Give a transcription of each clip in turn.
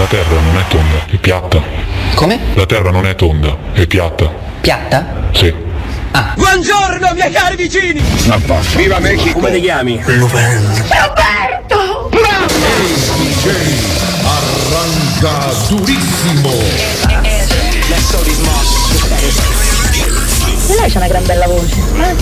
La terra non è tonda, è piatta. Come? La terra non è tonda, è piatta. Piatta? Sì. Buongiorno miei cari vicini! Viva Mexico! Come ti chiami? Roberto! Arranca durissimo. E lei c'ha una gran bella voce. eh?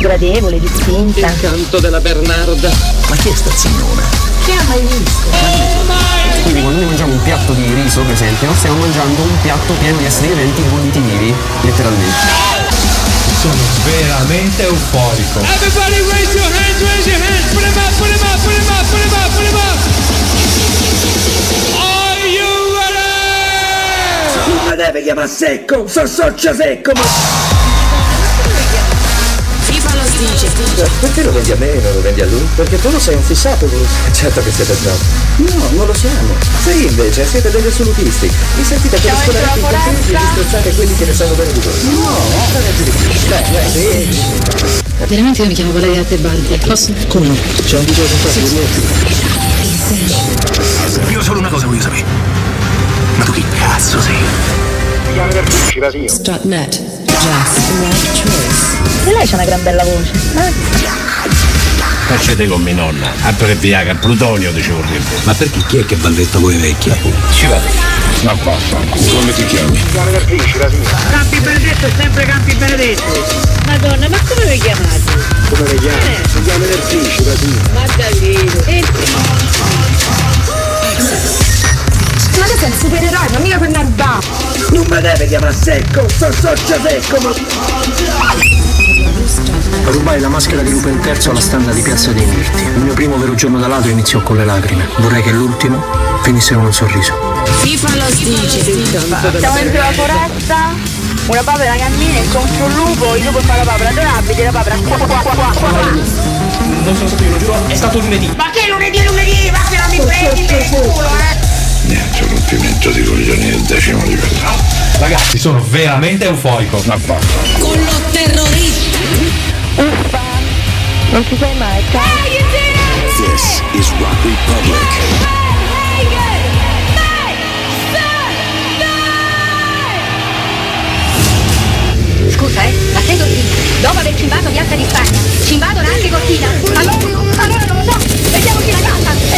Gradevole, distinta. Canto della Bernarda. Ma chi è sta signora? Che ha mai visto? Quindi quando noi mangiamo un piatto di riso, per esempio, stiamo mangiando un piatto pieno di esseri viventi conditi vivi, letteralmente. Sono veramente euforico. Everybody raise your hands, raise your hands, put them up, put them up, put them up, put them up, put them up! Are you ready? Mi deve chiamare secco, so socio secco, ma... Dice. Perché lo vendi a me e non lo vendi a lui? Perché tu lo sei un fissato, lui. Certo che siete snob. No, non lo siamo. Sì, invece, siete degli assolutisti. Vi sentite come scolariti in contenti e disprezzate quelli che ne sanno bene di voi. No, ragazzi di più. Sì. Veramente io mi chiamo Valeria Tebaldi. Posso? Come? C'è un video con Io solo una cosa voglio sapere. Ma tu chi cazzo sei? Strutnet. E lei c'ha una gran bella voce. eh? Facete con mia nonna, abbreviaga, plutonio dicevo il tempo. Ma perché chi è che balletta voi vecchia? Ci vado. Ma vaffanculo, come ti chiami? Campi Benedetto è sempre Campi Benedetto! Madonna, ma come vi chiamate? Come le chiami? Si chiama del principe, sì. Maddalino. E Ma tu sei un supereroe, ma mica per Narba. Non mi deve chiamare secco, so socio secco, ma... Rubai la maschera di Lupin III alla standa di Piazza dei Mirti. Il mio primo vero giorno da ladro iniziò con le lacrime. Vorrei che l'ultimo finisse con un sorriso. FIFA lo dice. siamo dentro la foresta. Una papera cammina incontra un lupo, il lupo fa la papera abiti? La papera qua qua qua qua qua. Non sono stato io, lo giuro, è stato lunedì. Ma che lunedì lunedì? Ma che non mi prendi per il culo, eh! Niente, rompimento di coglioni del decimo livello. Ragazzi, sono veramente. Ma vaffanculo. Con lo terrorista. Uffa. Non ci sei mai, ciao. This is Rock Republic. Scusa, eh, ma sei Cortina? Dopo averci invaso Piazza di Spagna, ci invadono anche Cortina? Allora, allora non lo so, vediamoci la casa!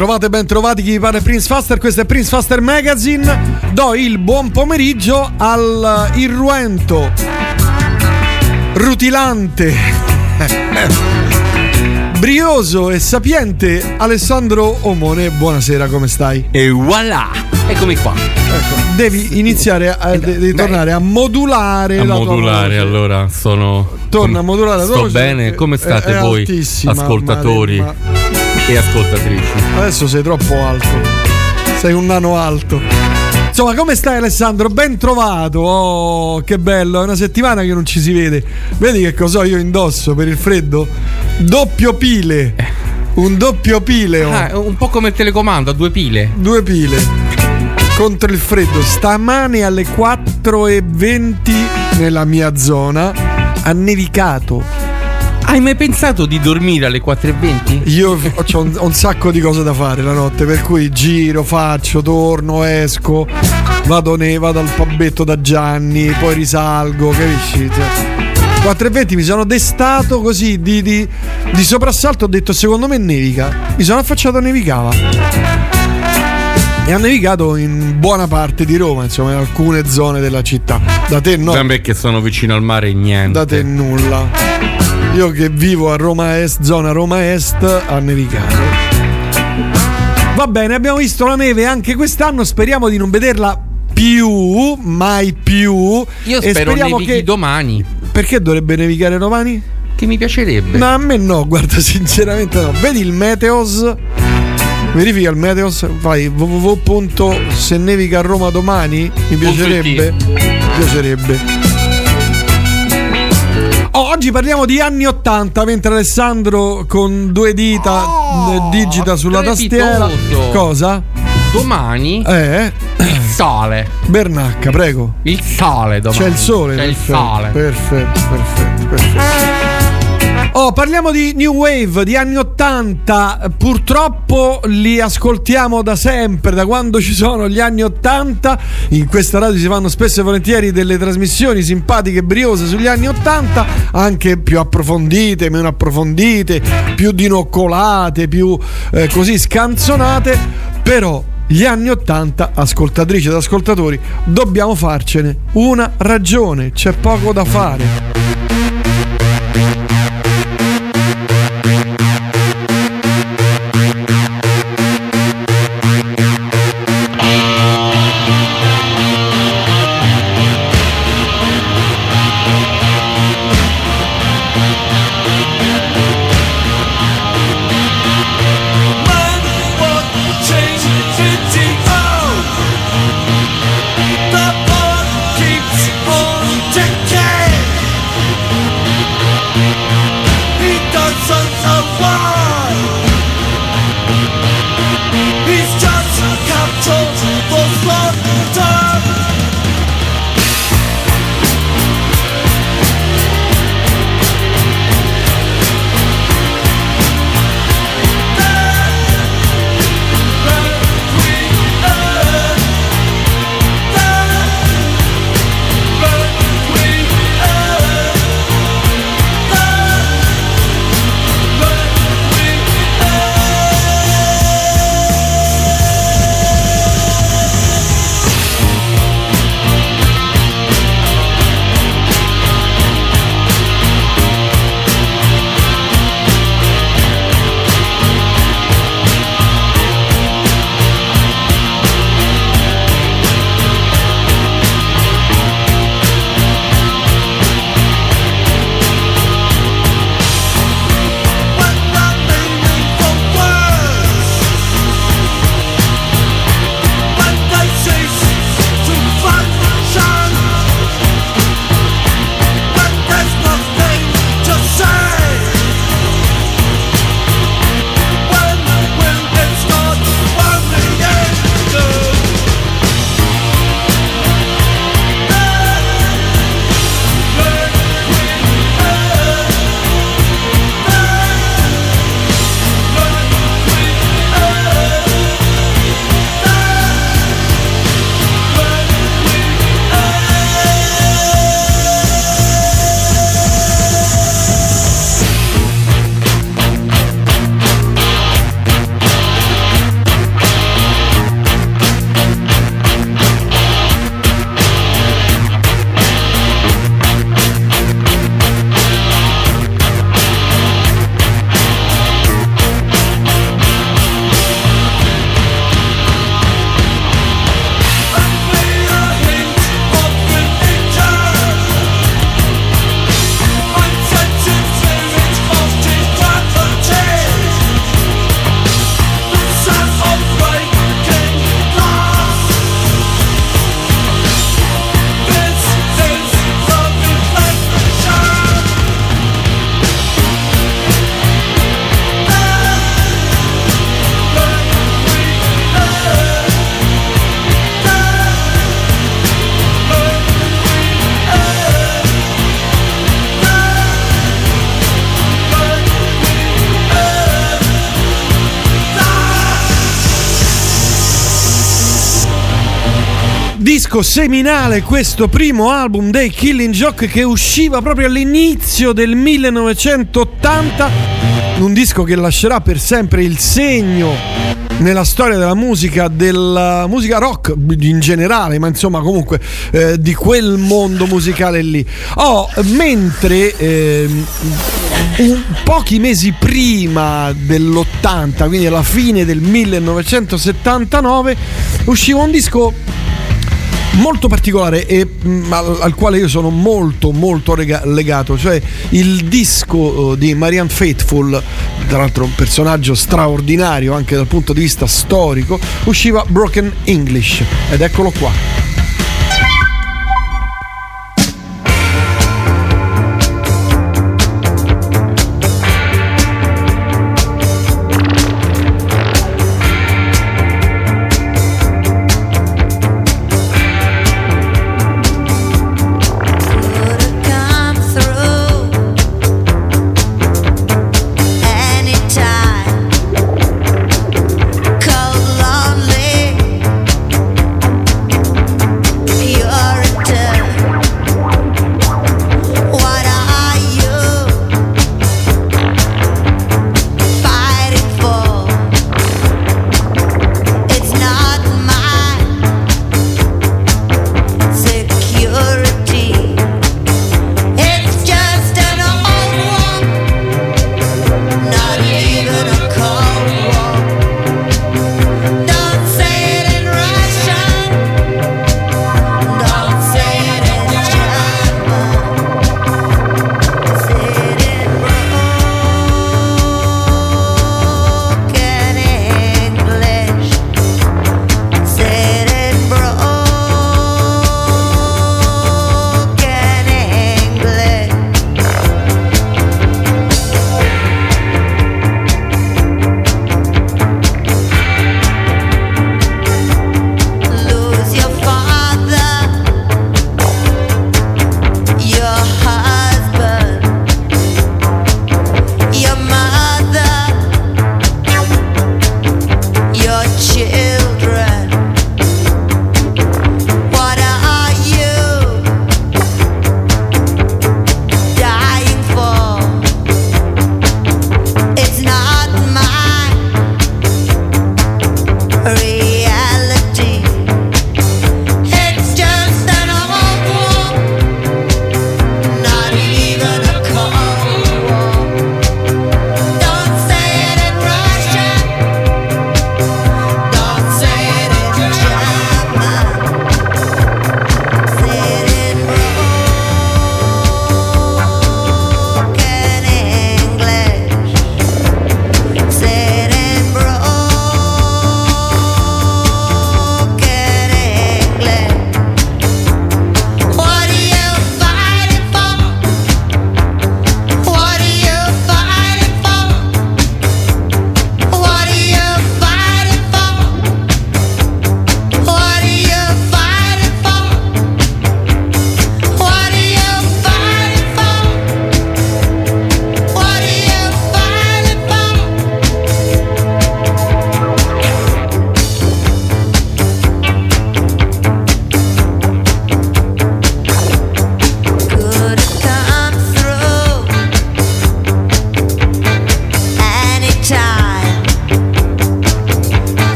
Trovate, ben trovati chi vi pare Prince Faster, questo è Prince Faster Magazine. Do il buon pomeriggio al irruento rutilante, brioso e sapiente Alessandro Omone. Buonasera, come stai? E voilà! Eccomi qua. Ecco, devi iniziare a de- devi tornare a modulare A la tua modulare, voce. allora sono. Torna a modulare la tua Sto voce bene, come state è- voi, altissima, ascoltatori Mare, e ascoltatrici? Adesso sei troppo alto. Sei un nano alto. Insomma, come stai Alessandro? Ben trovato. Oh, che bello. È una settimana che non ci si vede. Vedi che cosa io indosso per il freddo? Doppio pile. Un doppio pile. ho. Ah, un po' come il telecomando, a due pile. Due pile. Contro il freddo. Stamane alle 4.20 nella mia zona ha nevicato. Hai mai pensato di dormire alle 4.20? Io ho un, ho un sacco di cose da fare la notte, per cui giro, faccio, torno, esco, vado, ne, vado al pabetto da Gianni, poi risalgo, capisci? Cioè, 4.20 mi sono destato così di, di, di soprassalto, ho detto secondo me nevica. Mi sono affacciato nevicava. E ha nevicato in buona parte di Roma, insomma, in alcune zone della città. Da te no. Sempre che sono vicino al mare niente. Da te nulla. Io che vivo a Roma Est, zona Roma Est, ha nevicato. Va bene, abbiamo visto la neve anche quest'anno, speriamo di non vederla più, mai più. Io e spero speriamo che... domani. Perché dovrebbe nevicare domani? Che mi piacerebbe. No, a me no, guarda, sinceramente no. Vedi il Meteos? Verifica il Meteos, vai www. nevica a Roma domani. Mi piacerebbe. Mi piacerebbe. Oh, oggi parliamo di anni 80 mentre Alessandro con due dita eh, digita sulla tastiera. Cosa? Domani Eh? il sole. Bernacca, prego. Il sole domani. C'è il sole. C'è il perfetto, sole. Perfetto, perfetto, perfetto. Oh, parliamo di New Wave, di anni 80. Purtroppo li ascoltiamo da sempre, da quando ci sono gli anni 80. In questa radio si fanno spesso e volentieri delle trasmissioni simpatiche e briose sugli anni 80, anche più approfondite, meno approfondite, più dinoccolate, più eh, così scanzonate. Però gli anni 80, ascoltatrici ed ascoltatori, dobbiamo farcene una ragione, c'è poco da fare. Disco seminale, questo primo album dei Killing Joke che usciva proprio all'inizio del 1980, un disco che lascerà per sempre il segno nella storia della musica, della musica rock in generale, ma insomma comunque eh, di quel mondo musicale lì. Oh, mentre eh, un, pochi mesi prima dell'80, quindi alla fine del 1979, usciva un disco molto particolare e mh, al, al, quale io sono molto molto rega- legato, cioè il disco uh, di Marianne Faithful, tra l'altro un personaggio straordinario anche dal punto di vista storico, usciva Broken English ed eccolo qua.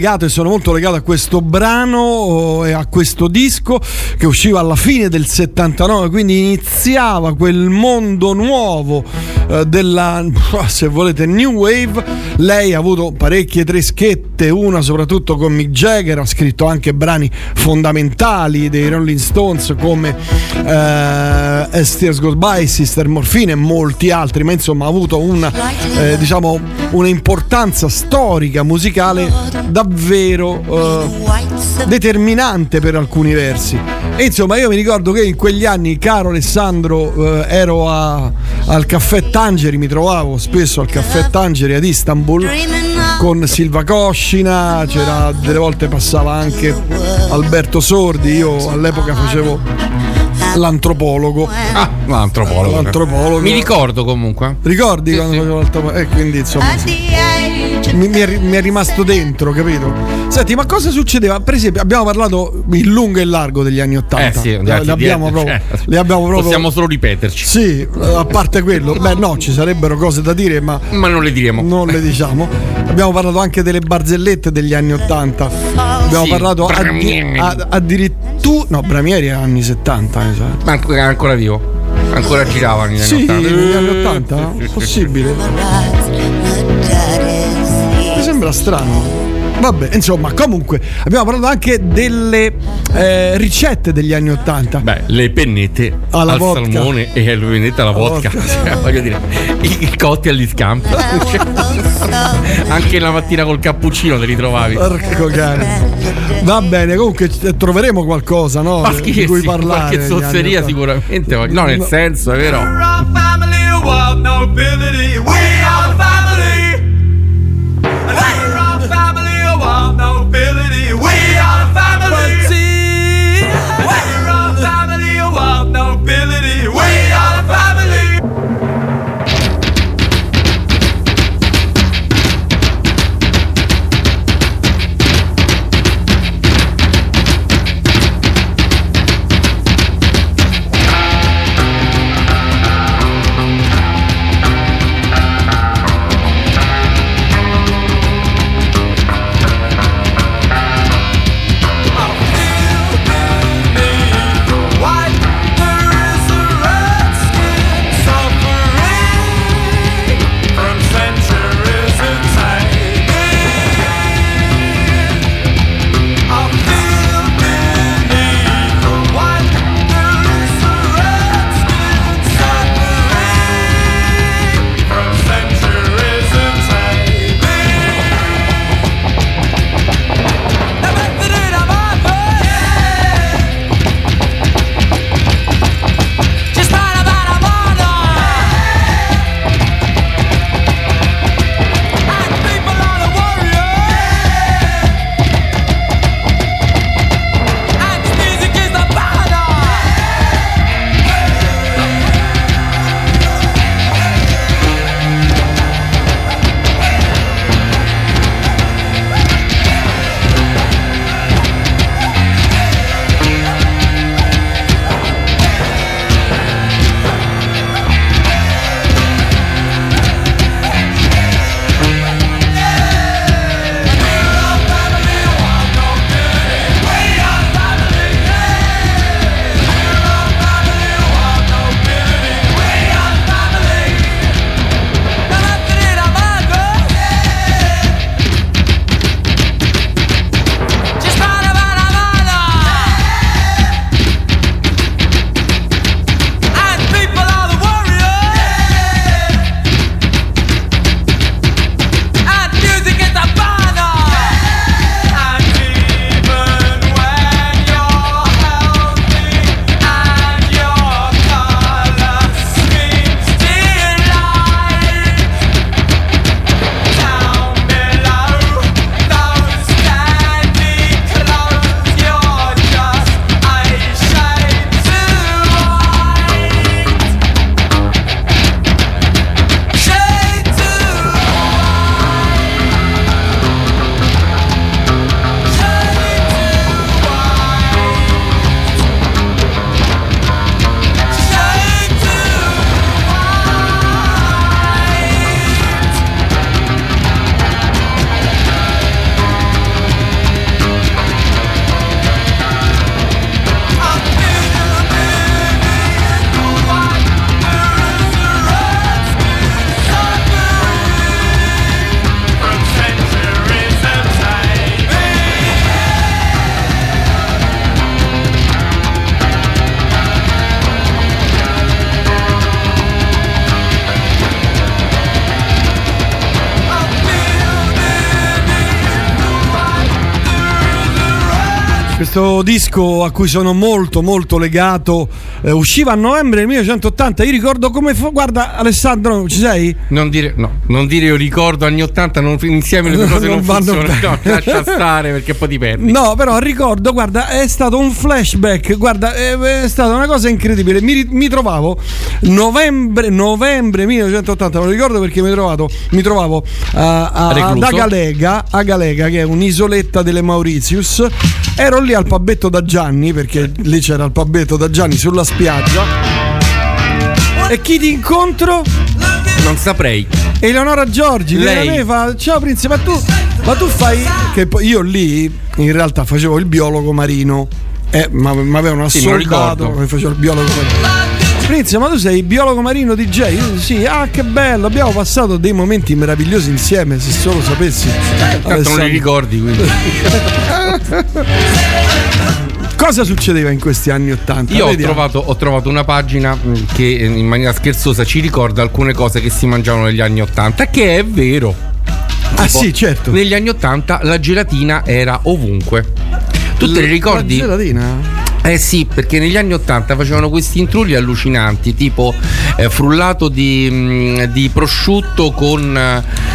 Legato e sono molto legato a questo brano e a questo disco che usciva alla fine del 79, quindi iniziava quel mondo nuovo eh, della, se volete, New Wave. Lei ha avuto parecchie treschette, una soprattutto con Mick Jagger, ha scritto anche brani fondamentali dei Rolling Stones come eh, Goes By, Sister Morphine e molti altri, ma insomma ha avuto una, eh, diciamo, un'importanza storica musicale davvero eh, determinante per alcuni versi. E insomma, io mi ricordo che in quegli anni, caro Alessandro, eh, ero a- al caffè Tangeri, mi trovavo spesso al caffè Tangeri ad Istanbul con Silva Coscina, c'era delle volte passava anche Alberto Sordi, io all'epoca facevo l'antropologo. Ah, l'antropologo. L'antropologo. Mi ricordo comunque. Ricordi quando facevo l'antropologo? E quindi insomma sì. Mi, mi è, mi è rimasto dentro, capito? Senti, ma cosa succedeva? Per esempio, abbiamo parlato in lungo e largo degli anni Ottanta. Eh sì, le, andiamo le abbiamo proprio, cioè, le abbiamo proprio- Possiamo solo ripeterci. Sì, a parte quello, beh no, ci sarebbero cose da dire, ma, Ma non le diremo. non le diciamo. Abbiamo parlato anche delle barzellette degli anni Ottanta. Abbiamo Sì, parlato addi- a- addirittura. No, Bramieri è anni 70, mi sa. Ma è ancora vivo. Ancora girava negli anni Sì, 80. negli anni 80? Possibile. Sembra strano. Vabbè, insomma, comunque abbiamo parlato anche delle eh, ricette degli anni 80. Beh, le pennette Alla al vodka. salmone e le pennette alla Alla vodka. vodka. Cioè, voglio dire, i, i cotti agli scampi. Anche la mattina col cappuccino te li trovavi. Porco cane. Va bene, comunque c- troveremo qualcosa, no? Ma di cui parlare. qualche zozzeria 80. sicuramente. No, nel No. senso, è vero. Disco a cui sono molto molto legato eh, usciva a novembre del 1980 io ricordo come fu guarda Alessandro ci sei? Non dire, no, non dire io ricordo anni 80, non, insieme le due cose non, Non vanno funzionano. bene. No, lascia stare perché poi ti perdi. No, però ricordo, guarda, è stato un flashback, guarda, è, è stata una cosa incredibile. Mi, mi trovavo novembre, novembre 1980, me lo ricordo perché mi, trovato, mi trovavo a, a- ad. Agalega, Agalega, che è un'isoletta delle Mauritius. Ero lì al pabetto da Gianni, perché lì c'era il pabetto da Gianni sulla spiaggia. E chi ti incontro? Non saprei. Eleonora Giorgi, Lei. me fa ciao Prince, ma tu, ma tu fai che poi io lì in realtà facevo il biologo marino, eh, ma mi avevano Sì, assoldato che facevo il biologo marino. Prince, ma tu sei biologo marino DJ? Io, sì, ah che bello, abbiamo passato dei momenti meravigliosi insieme, se solo sapessi. Tanto non li ricordi, quindi. Cosa succedeva in questi anni Ottanta? Io ho trovato, ho trovato una pagina mh, che eh, in maniera scherzosa ci ricorda alcune cose che si mangiavano negli anni 80, che è vero. Ah Tipo, sì, certo. Negli anni 80 la gelatina era ovunque. Tu te ne ricordi? La gelatina? Eh sì, perché negli anni 80 facevano questi intrulli allucinanti, tipo eh, frullato di, mh, di prosciutto con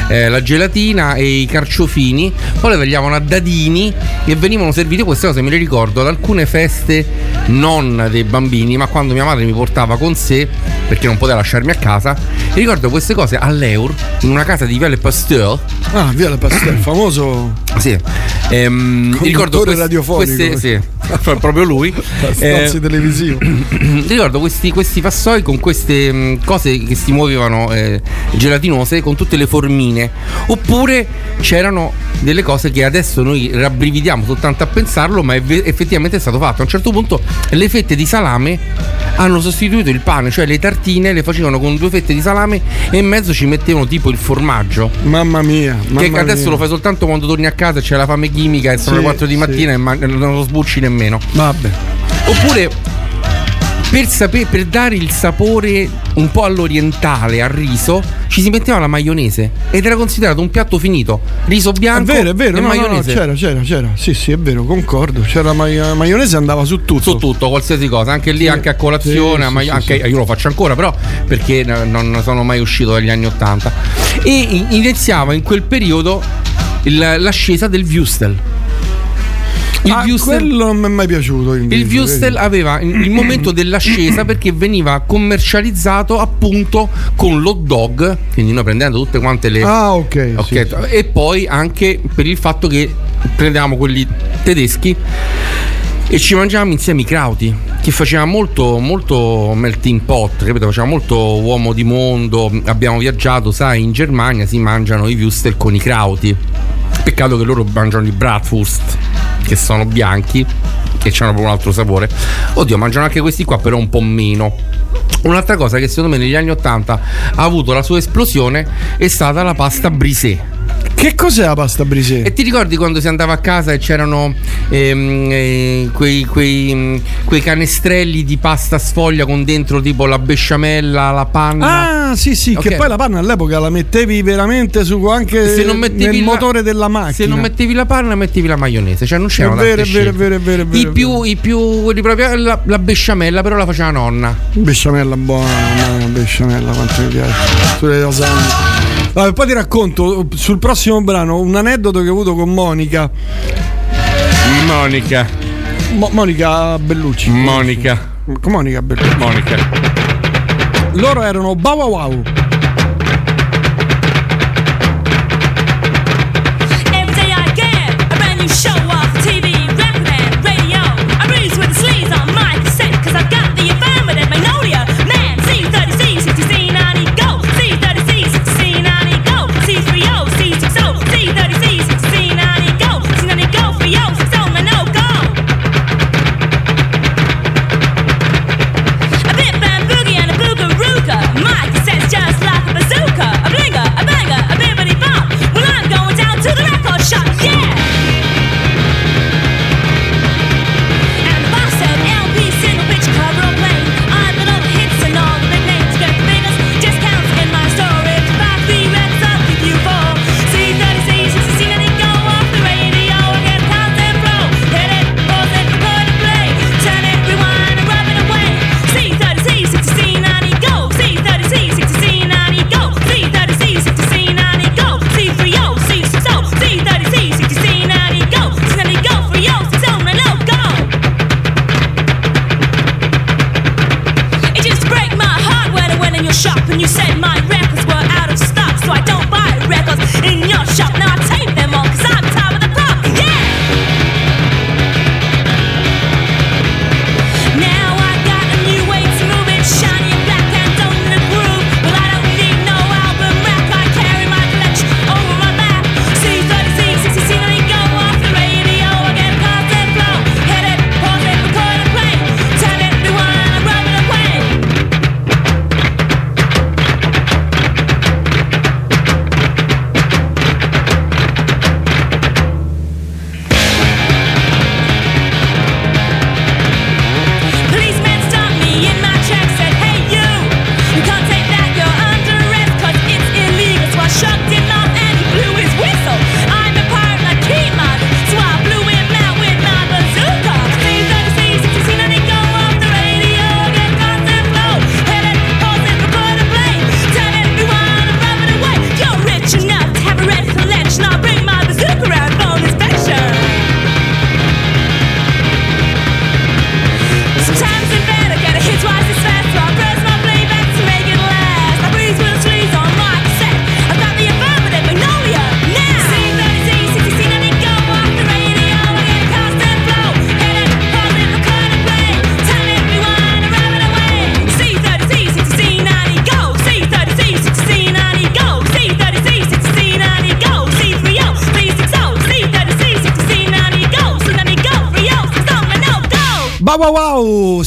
eh, la gelatina e i carciofini, poi le tagliavano a dadini e venivano serviti queste cose, me le ricordo, ad alcune feste non dei bambini, ma quando mia madre mi portava con sé, perché non poteva lasciarmi a casa, e ricordo queste cose all'Eur, in una casa di Viale Pasteur, Ah, via la Pastel, famoso sì. Ehm, ricordo quest- radiofonico. queste, sì, proprio lui. Stazzi Eh, televisivo. ricordo questi, questi vassoi con queste mh, cose che si muovevano eh, gelatinose con tutte le formine. Oppure c'erano delle cose che adesso noi rabbrividiamo soltanto a pensarlo, ma è ve- effettivamente è stato fatto. A un certo punto le fette di salame hanno sostituito il pane, cioè le tartine le facevano con due fette di salame e in mezzo ci mettevano tipo il formaggio. Mamma mia, Che mamma adesso mia. lo fai soltanto quando torni a casa e c'è la fame chimica e sono Sì, le 4 di sì. mattina e man- non lo sbucci nemmeno. Vabbè. Oppure per, sape- per dare il sapore un po' all'orientale al riso ci si metteva la maionese ed era considerato un piatto finito. Riso È bianco vero, è vero, e no, no, no, maionese. c'era, c'era, c'era. Sì, sì, è vero, concordo. C'era la ma- maionese andava su tutto. su tutto, qualsiasi cosa, anche lì, Sì, anche a colazione, sì, a ma- sì, anche- io lo faccio ancora, però perché non sono mai uscito dagli anni Ottanta. E in- iniziava in quel periodo l'ascesa del Wustel. Il Ah, Wustel- quello non mi è mai piaciuto. invece, Il vedi? aveva il momento dell'ascesa perché veniva commercializzato appunto con l'hot dog, quindi noi prendendo tutte quante le... Ah, ok. Ok, sì. E poi anche per il fatto che prendevamo quelli tedeschi e ci mangiavamo insieme i crauti che faceva molto molto melting pot capito? faceva molto uomo di mondo abbiamo viaggiato sai in Germania si mangiano i wurstel con i crauti peccato che loro mangiano i bratwurst che sono bianchi che hanno proprio un altro sapore oddio mangiano anche questi qua però un po' meno Un'altra cosa che secondo me negli anni 80 ha avuto la sua esplosione è stata la pasta brisée. Che cos'è la pasta brisée? E ti ricordi quando si andava a casa e c'erano ehm, eh, quei, quei, mm, quei canestrelli di pasta sfoglia con dentro tipo la besciamella, la panna? Ah, sì, sì, Ok. che poi la panna all'epoca la mettevi veramente su anche Se non nel la- motore della macchina. Se non mettevi la panna, mettevi la maionese, cioè non è vero, è vero, è vero, è vero, è vero, I più, vero. i più quelli proprio la, la besciamella, però la faceva nonna. Besciamella buona, besciamella, quanto mi piace. Sulle lasagne. Vabbè, poi ti racconto sul prossimo brano un aneddoto che ho avuto con Monica. Monica. Mo- Monica Bellucci. Monica. Monica Bellucci. Monica. Loro erano Bow Wow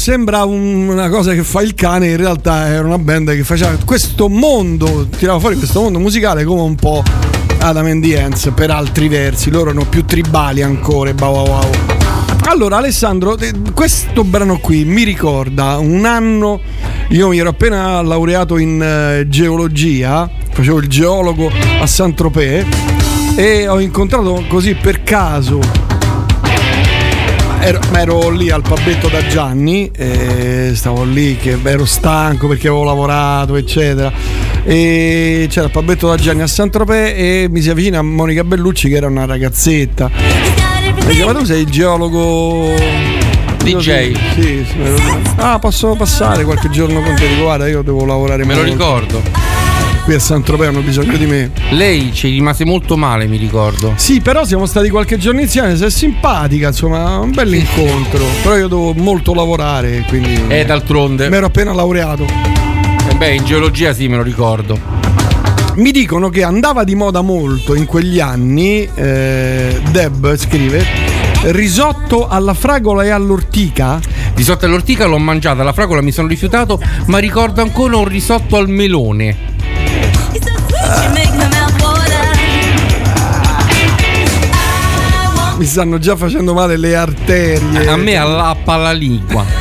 sembra un- una cosa che fa il cane, in realtà era una band che faceva questo mondo, tirava fuori questo mondo musicale come un po' Adam and the Ants per altri versi, loro erano più tribali ancora, wow wow. Allora Alessandro, eh, questo brano qui mi ricorda un anno, io mi ero appena laureato in eh, geologia, facevo il geologo a Saint-Tropez e ho incontrato così per caso ero, ma ero lì al pabetto da Gianni, e stavo lì che ero stanco perché avevo lavorato, eccetera. E c'era il pabetto da Gianni a Saint-Tropez e mi si avvicina Monica Bellucci che era una ragazzetta. Mi dice, ma tu sei il geologo DJ. Sì, sì. Ah, posso passare qualche giorno con te? Guarda, io devo lavorare Me lo molto. ricordo. Qui a Saint-Tropez hanno bisogno di me. Lei ci rimase molto male, mi ricordo. Sì, però siamo stati qualche giorno insieme, sei simpatica, insomma, un bel incontro. Però io devo molto lavorare, quindi. E d'altronde. Mi ero appena laureato. Eh beh, in geologia sì, me lo ricordo. Mi dicono che andava di moda molto in quegli anni, eh, Deb scrive, risotto alla fragola e all'ortica. Risotto all'ortica l'ho mangiata, la fragola mi sono rifiutato, ma ricordo ancora un risotto al melone. Mi stanno già facendo male le arterie. A me allappa la lingua.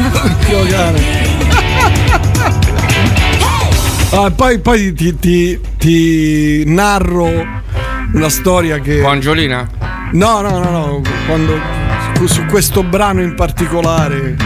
Ah, poi poi ti, ti- ti narro una storia che. Con Angiolina? No, no, no, no. Quando, su, su questo brano in particolare.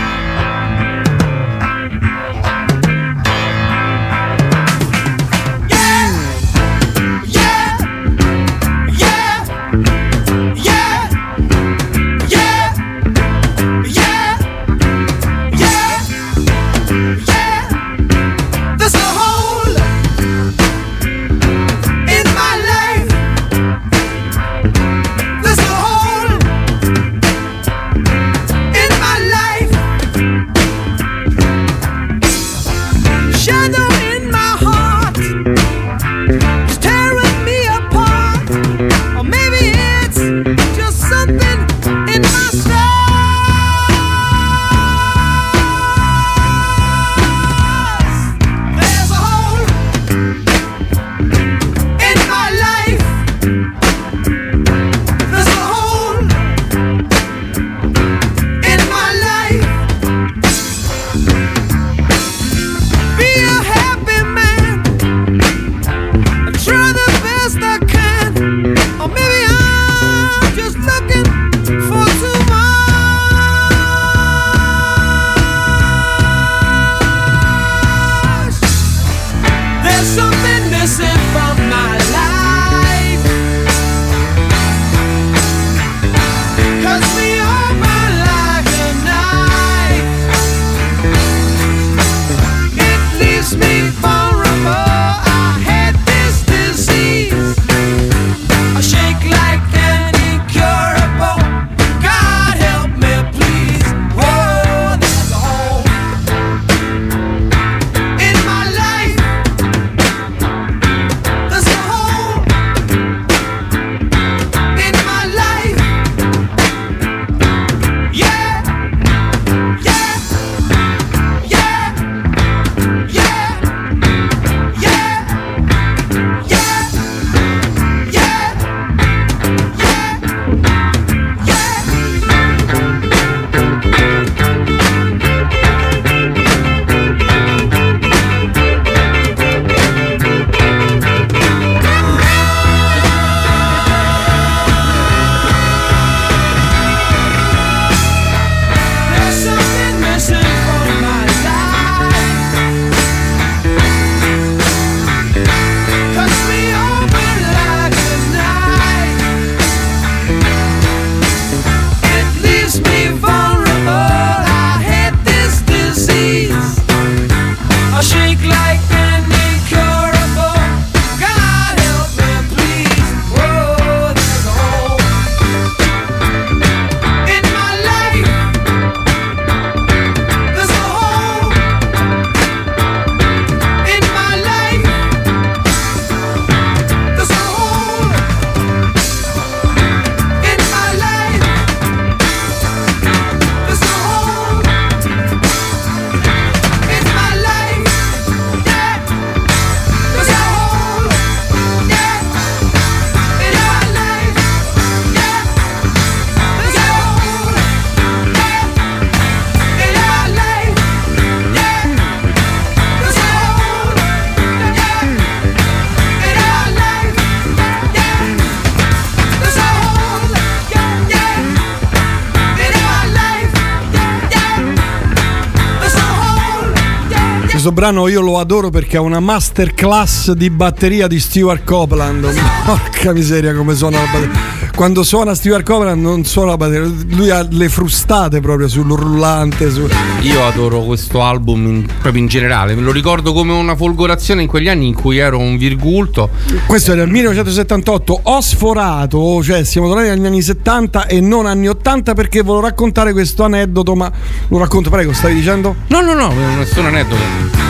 Brano io lo adoro perché è una masterclass di batteria di Stuart Copeland. Porca miseria come suona la batteria. Quando suona Stuart Copeland non suona la batteria, lui ha le frustate proprio sul rullante. Su... Io adoro questo album in- proprio in generale, me lo ricordo come una folgorazione in quegli anni in cui ero un virgulto. Questo era il 1978, ho sforato, cioè siamo tornati agli anni 70 e non anni 80 perché volevo raccontare questo aneddoto, ma lo racconto, prego, stavi dicendo? No, no, no, nessun aneddoto.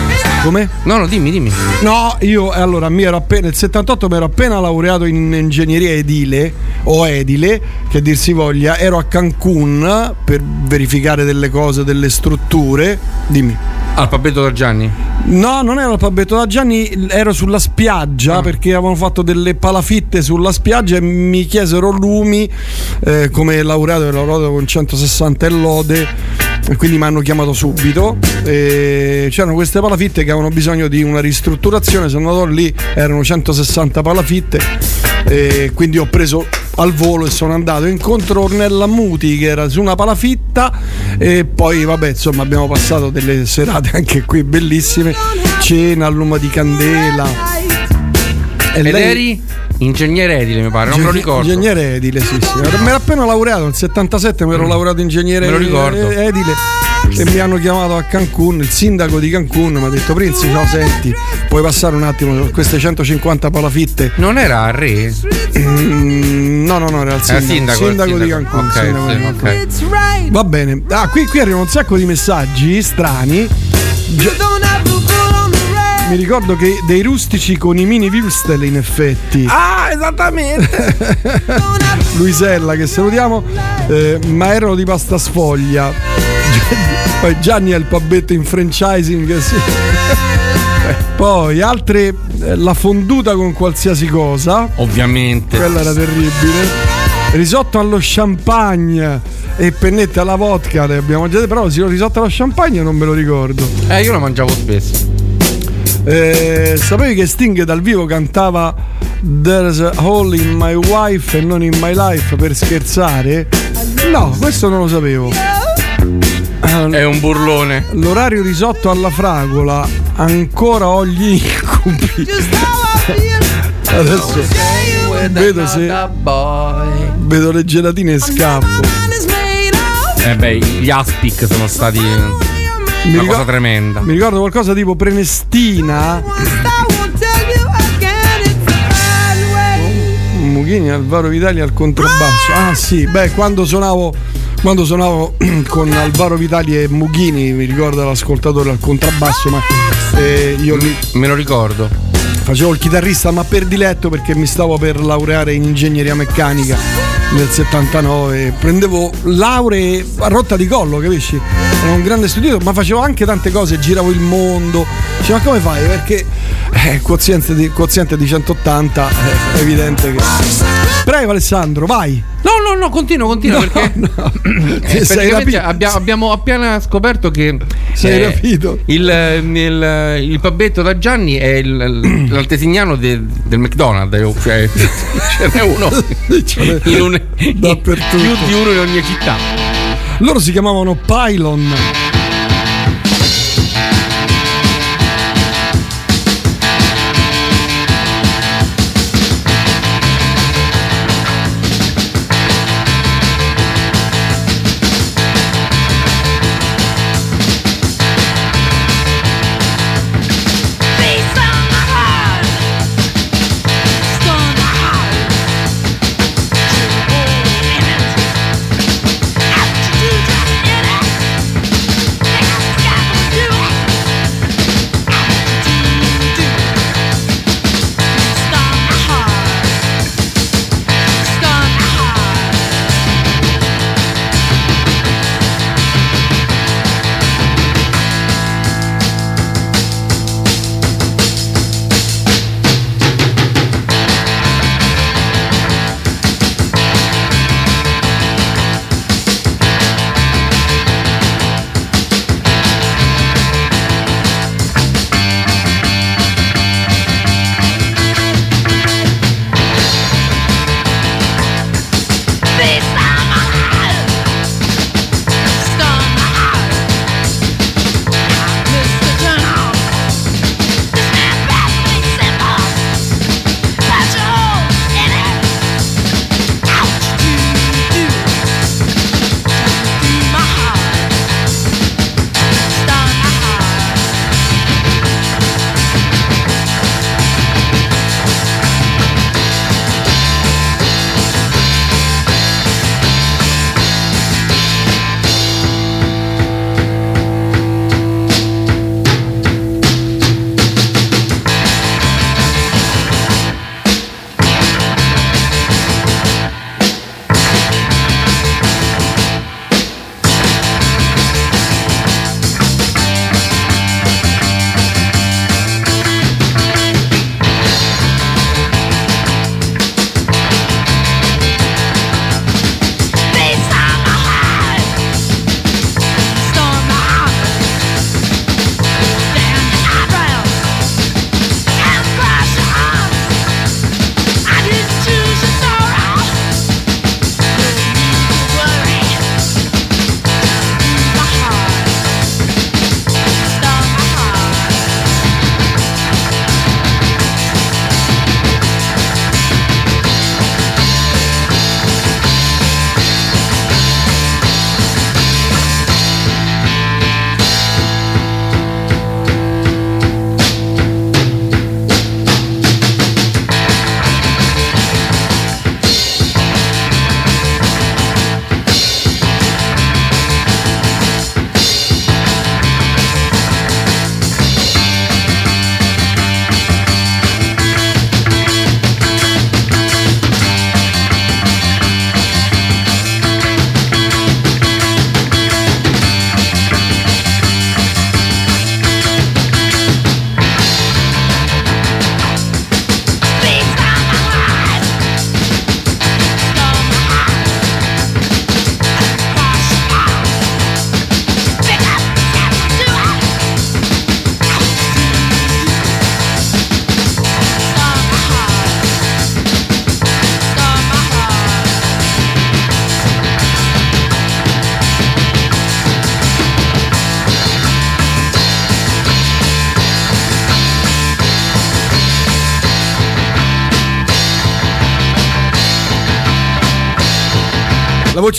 Come? No, no, dimmi, dimmi. No, io allora mi ero appena nel 78 mi ero appena laureato in ingegneria edile o edile, che dir si voglia, ero a Cancun per verificare delle cose, delle strutture. Dimmi. Al Pabetto da Gianni? No, non ero al Pabetto da Gianni, ero sulla spiaggia Ah. perché avevano fatto delle palafitte sulla spiaggia e mi chiesero lumi eh, come laureato, ero laureato con 160 e lode e quindi mi hanno chiamato subito. C'erano queste palafitte che avevano bisogno di una ristrutturazione, sono andato lì, erano 160 palafitte. E quindi ho preso al volo e sono andato incontro Ornella Muti che era su una palafitta. E poi vabbè insomma abbiamo passato delle serate anche qui bellissime. Cena a lume di candela Ed eri ingegnere edile, mi pare, non me lo ricordo. ingegnere edile sì sì mi ero appena laureato nel 77 mi ero laureato ingegnere Me lo ricordo. edile e mi hanno chiamato a Cancun il sindaco di Cancun mi ha detto Prinzi ciao senti puoi passare un attimo su queste 150 palafitte Non era a Re? Mm, no no no era il Era sindaco, sindaco, il di sindaco. Cancun Ok, sindaco sì, di Cancun. ok. Va bene. Ah, qui, qui arrivano un sacco di messaggi strani. Gi- Mi ricordo che dei rustici con i mini Wilstel in effetti. Ah, esattamente. Luisella che salutiamo, eh, ma erano di pasta sfoglia. Poi Gianni ha il pabetto in franchising. Sì. Poi altre, eh, la fonduta con qualsiasi cosa. Ovviamente. Quella era terribile. Risotto allo champagne e pennette alla vodka le abbiamo mangiate, però sì, risotto allo champagne non me lo ricordo. Eh, io lo mangiavo spesso. Eh, sapevi che Sting dal vivo cantava There's a hole in my wife e non in my life per scherzare? No, questo non lo sapevo. È un burlone. L'orario risotto alla fragola, ancora ho gli incubi. Adesso vedo se vedo le gelatine e scappo. Eh beh, gli Aspic sono stati Mi una ricor- cosa tremenda. Mi ricordo qualcosa tipo Prenestina. Mughini, Alvaro Vitali al contrabbasso. Ah sì, beh, quando suonavo, quando suonavo con Alvaro Vitali e Mughini, mi ricordo l'ascoltatore al contrabbasso, ma eh, io lì Me lo ricordo. Facevo il chitarrista, ma per diletto perché mi stavo per laureare in ingegneria meccanica nel 79. Prendevo lauree a rotta di collo, capisci? Ero un grande studioso, ma facevo anche tante cose, giravo il mondo. Dice, ma come fai? Perché eh, quoziente, di, quoziente di 180 eh, è evidente che. Prego Alessandro, vai! No, no, continuo, continuo No, perché no. Eh, praticamente rapito. abbia- abbiamo appena scoperto che Sei eh, rapito. Il, il, il pabetto da Gianni è il- l'altesignano de- del McDonald's, eh, cioè ce n'è uno in un- Dappertutto. più di uno in ogni città. Loro si chiamavano Pylon.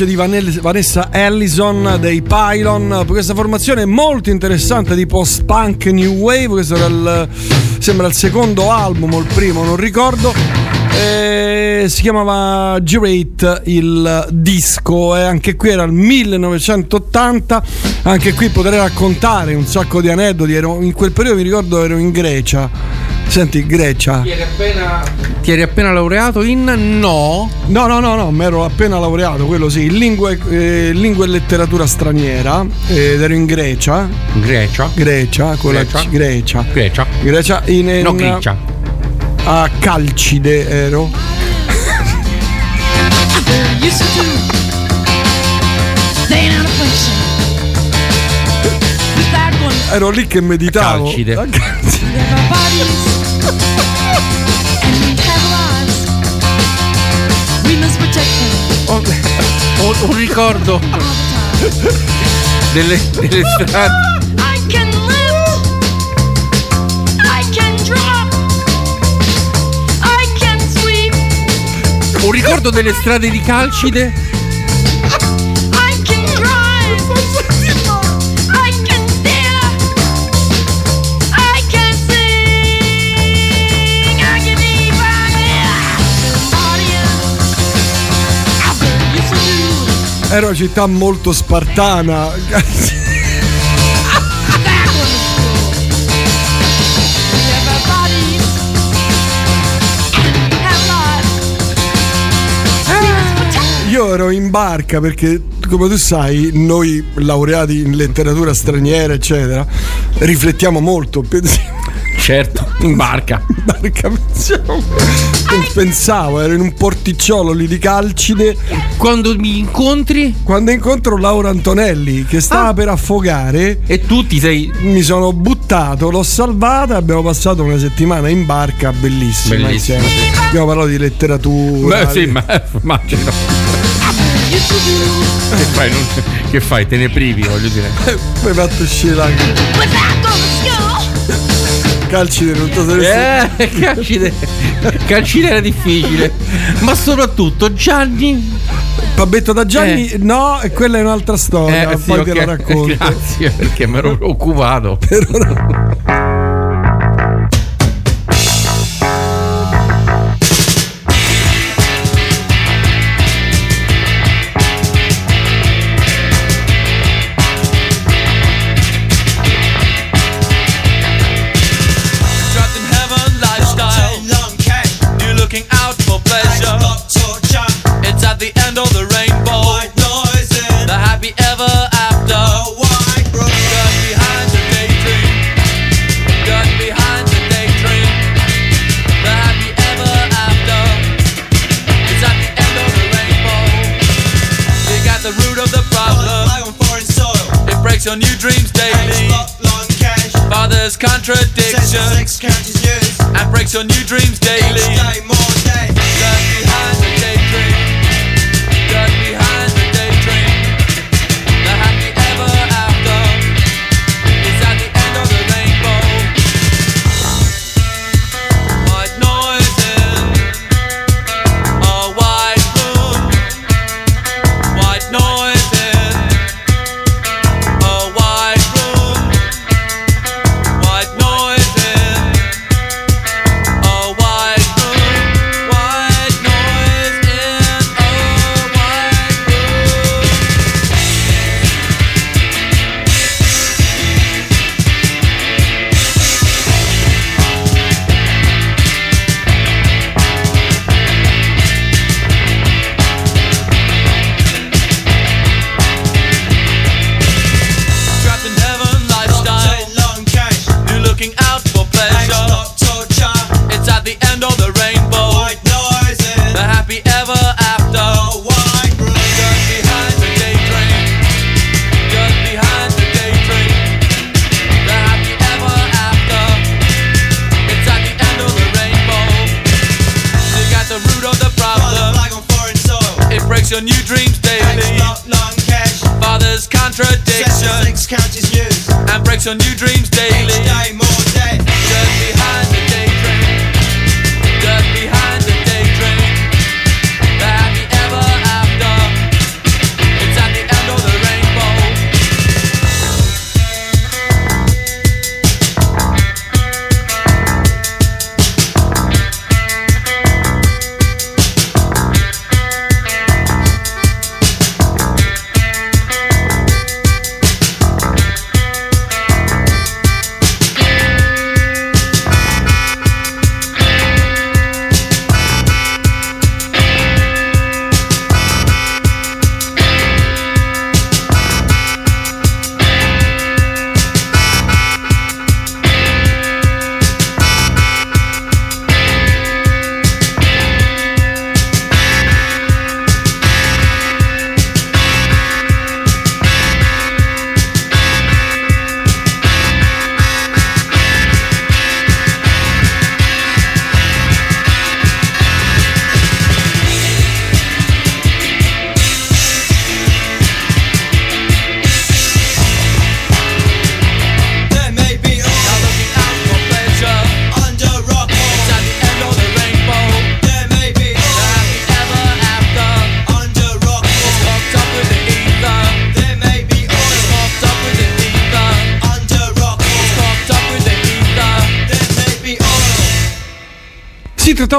Voce di Vanessa Ellison dei Pylon. Questa formazione molto interessante di post-punk new wave. Questo era il, sembra il secondo album o il primo, non ricordo. Eh, si chiamava G-Rate il disco e anche qui era il 1980 anche qui potrei raccontare un sacco di aneddoti ero, in quel periodo mi ricordo ero in Grecia senti Grecia Ti eri appena, ti eri appena laureato in no? No, no, no, no, mi ero appena laureato, quello sì, in lingue, eh, lingua e letteratura straniera ed ero in Grecia. Grecia? Grecia, con la Grecia? C- Grecia. Grecia. Grecia in, in No, Grecia. A Calcide ero. Ero lì che meditavo. Calcide. Ho, ho un ricordo delle, delle strade. I can lift. I can drop. I can sweep. Un ricordo delle strade di Calcide. Ero una città molto spartana. Io ero in barca perché, come tu sai, noi laureati in letteratura straniera, eccetera, riflettiamo molto. pensiamo- Certo, in barca. In barca pensiamo. Pensavo, ero in un porticciolo lì di Calcide. Quando mi incontri? Quando incontro Laura Antonelli che stava per affogare. E tu ti sei. Mi sono buttato, l'ho salvata. Abbiamo passato una settimana in barca bellissima. Bellissima, sì. Abbiamo parlato di letteratura. Beh, sì, ma immagino. Che fai? Non- che fai? Te ne privi, voglio dire. Hai fatto uscire la. Calcide non te Eh, calcide. Calcide era difficile. Ma soprattutto Gianni. Pabetto da Gianni, no, e quella è un'altra storia. Eh, sì, poi te ok. la racconto. Grazie, perché mi ero preoccupato. Trapped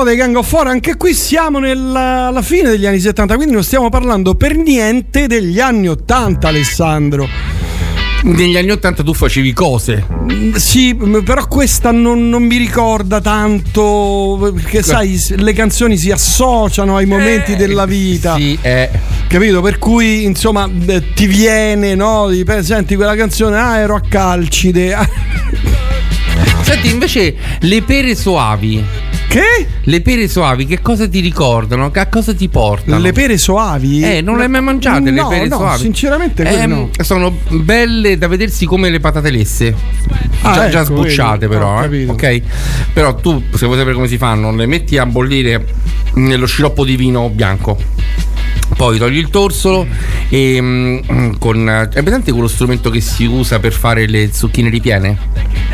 trattato dei Gang of Four, anche qui siamo nella, alla fine degli anni 70, quindi non stiamo parlando per niente degli anni 80, Alessandro. Negli anni 80 tu facevi cose. Sì, però questa non, non mi ricorda tanto, perché sai, s- le canzoni si associano ai momenti della vita. Sì, eh. Capito? Per cui, insomma, eh, ti viene, no? Senti quella canzone, ah, ero a Calcide. Senti, invece, le pere soavi. Che? Le pere soavi, che cosa ti ricordano? Che- A cosa ti portano? Le pere soavi? Eh, non le hai mai mangiate No, le pere no, soavi? sinceramente Ehm, no. Sono belle da vedersi come le patate lesse. Ah, già, già ecco, sbucciate, vedi. però. Eh. Ok. Però tu, se vuoi sapere come si fanno, le metti a bollire nello sciroppo di vino bianco. Poi togli il torsolo e mm, con. È presente quello strumento che si usa per fare le zucchine ripiene?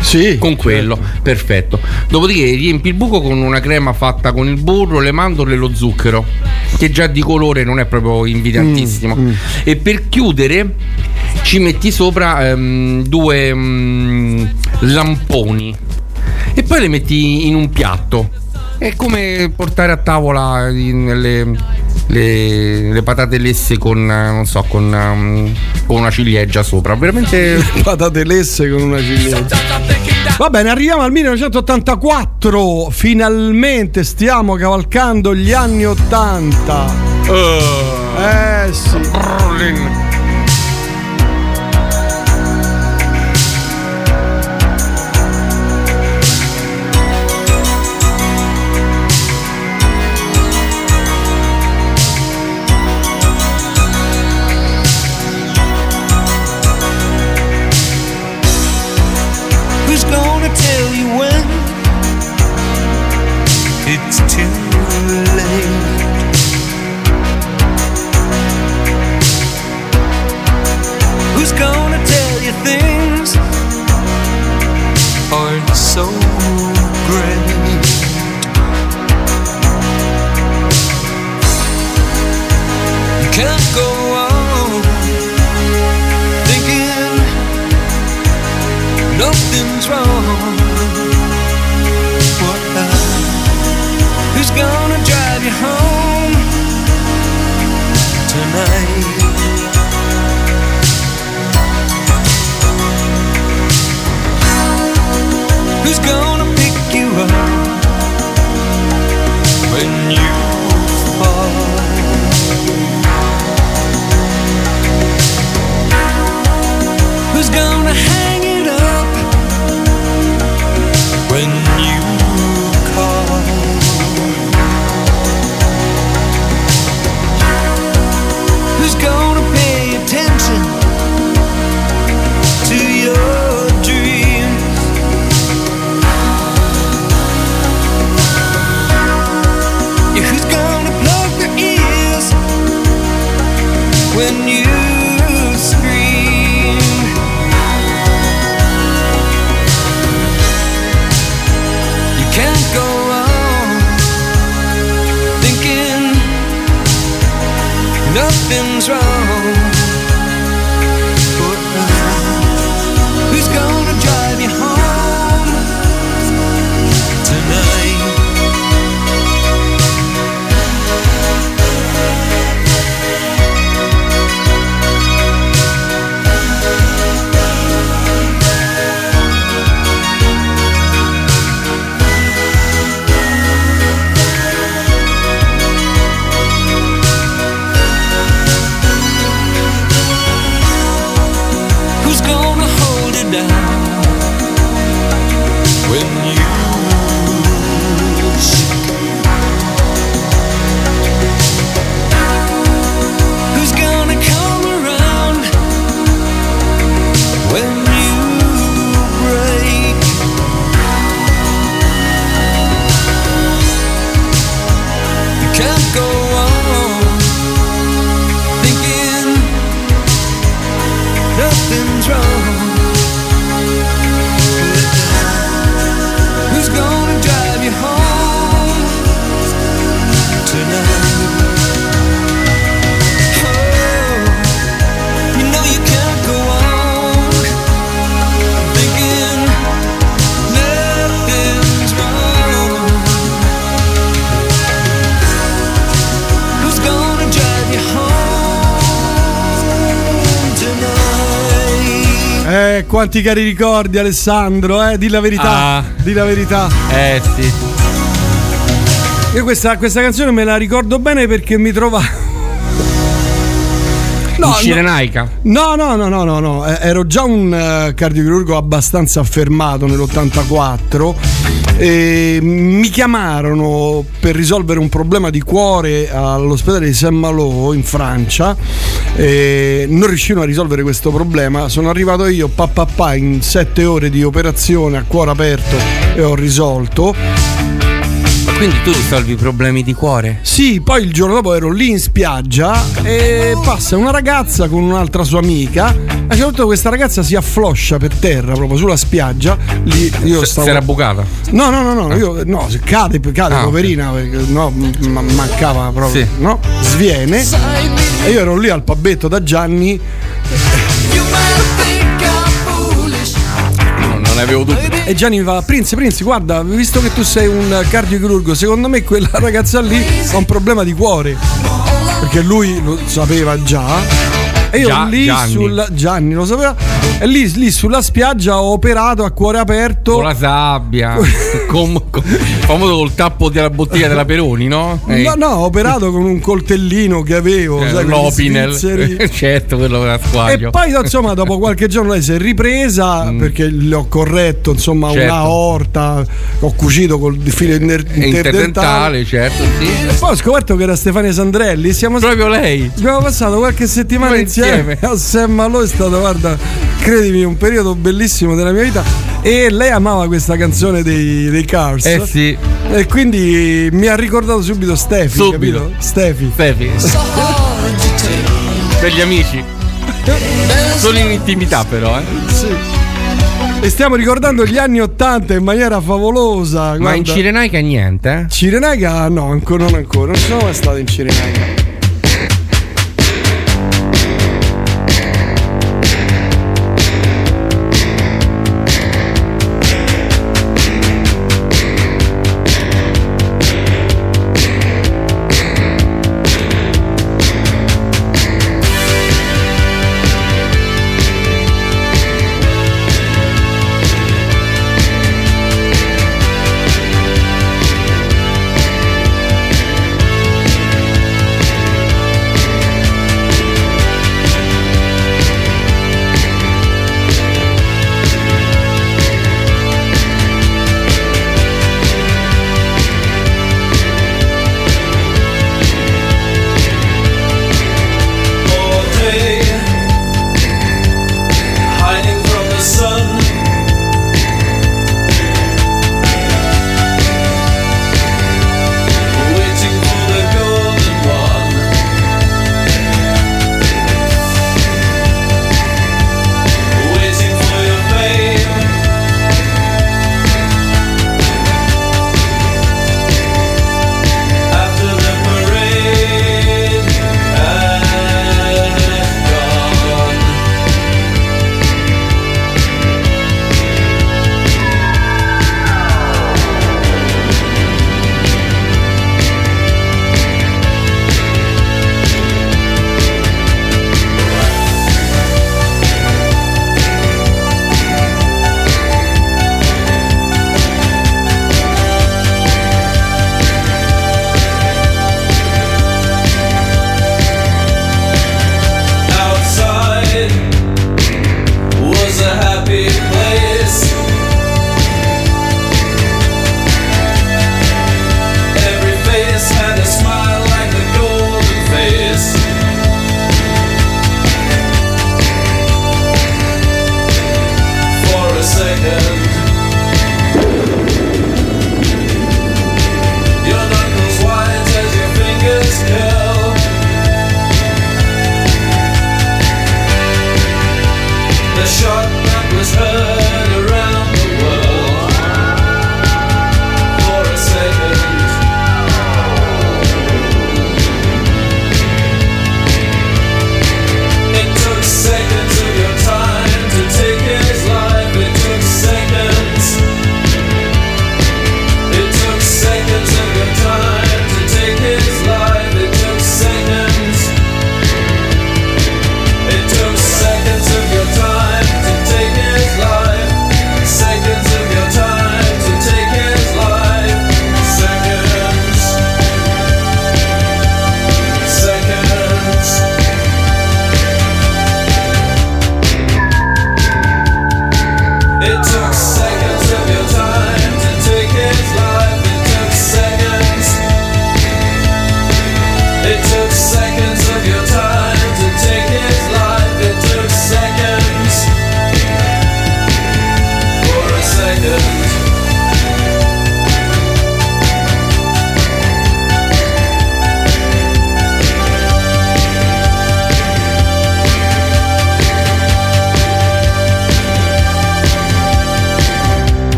Sì. Con quello, perfetto. Dopodiché riempi il buco con una crema fatta con il burro, le mandorle e lo zucchero, che già di colore non è proprio invidiantissimo. Mm, E per chiudere ci metti sopra ehm, due mm, lamponi e poi le metti in un piatto. È come portare a tavola le, le- le patate lesse con, eh, non so, con, ehm, con una ciliegia sopra. Veramente. Patate lesse con una ciliegia. Va bene, arriviamo al 1984. Finalmente stiamo cavalcando gli anni 80. Eh sì. Who's quanti cari ricordi, Alessandro, eh? Di la verità. Ah. Di la verità. Eh sì. Io questa, questa canzone me la ricordo bene perché mi trova. In Cirenaica. No, no, no, no, no, no. Eh, Ero già un eh, cardiochirurgo abbastanza affermato nell'84 e mi chiamarono per risolvere un problema di cuore all'ospedale di Saint-Malo in Francia. E non riuscirono a risolvere questo problema. Sono arrivato io, papà, papà, in sette ore di operazione a cuore aperto e ho risolto. Ma quindi tu risolvi i problemi di cuore? Sì, poi il giorno dopo ero lì in spiaggia e passa una ragazza con un'altra sua amica. A un certo punto questa ragazza si affloscia per terra proprio sulla spiaggia. Lì io Se- stavo. Si era bucata. No, no, no, no, io, no, cade, cade, Ah, poverina, perché, no, m- ma- mancava proprio, Sì. no? Sviene. E io ero lì al pabetto da Gianni. E Gianni mi fa: Prince, Prince, guarda, visto che tu sei un cardiochirurgo, secondo me quella ragazza lì ha un problema di cuore. Perché lui lo sapeva già. E io Gia- lì Gianni. sul Gianni lo sapeva. E lì, lì sulla spiaggia ho operato a cuore aperto. Con la sabbia. con, con- famoso col tappo della bottiglia della Peroni, no? Eh, No, no, ho operato con un coltellino che avevo, eh, sai, l'Opinel. certo, quello era E squaglio. poi insomma dopo qualche giorno lei si è ripresa perché le ho corretto insomma Mm. Certo. una orta, ho cucito col filo inter- interdentale. Certo, sì. E poi ho scoperto che era Stefania Sandrelli. Siamo Proprio lei. Abbiamo passato qualche settimana Due insieme. insieme. a Sam Malo è stato, guarda, credimi, un periodo bellissimo della mia vita. E lei amava questa canzone dei, dei Cars. Eh sì. E quindi mi ha ricordato subito Stefi, Subito. capito? Stefi. Stefi. Per gli amici. Solo in intimità però, eh. Sì. E stiamo ricordando gli anni Ottanta in maniera favolosa. Ma in guarda. Cirenaica niente, eh? Cirenaica no, ancora non ancora, non sono mai stato in Cirenaica.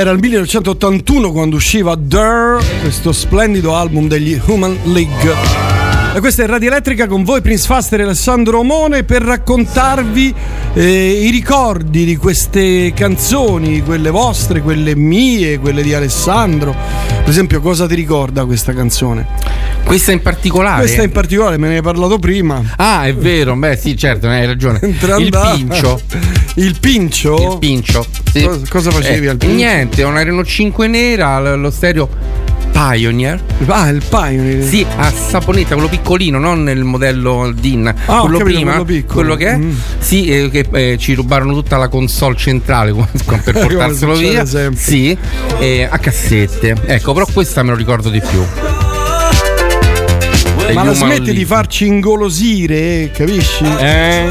Era il 1981 quando usciva Durr, questo splendido album degli Human League. E questa è Radio Elettrica con voi, Prince Faster e Alessandro Omone, per raccontarvi eh, i ricordi di queste canzoni, quelle vostre, quelle mie, quelle di Alessandro. Per esempio, cosa ti ricorda questa canzone? Questa in particolare? Questa in particolare, me ne hai parlato prima. Ah, è vero, beh sì, certo, hai ragione. Mentre Il pincio. Il pincio? Il pincio. sì. Cosa- cosa facevi Eh, al pincio? Niente, una Renault 5 nera, lo stereo Pioneer. Ah, il Pioneer. Sì, a saponetta, quello piccolino, non il modello DIN. Ah, quello capito, prima, quello piccolo. quello che è. Mm. Sì, eh, che eh, ci rubarono tutta la console centrale per portarselo via. sempre. Sì, eh, a cassette. Ecco, però questa me lo ricordo di più. Degli Ma la smetti League. di farci ingolosire, capisci? Eh.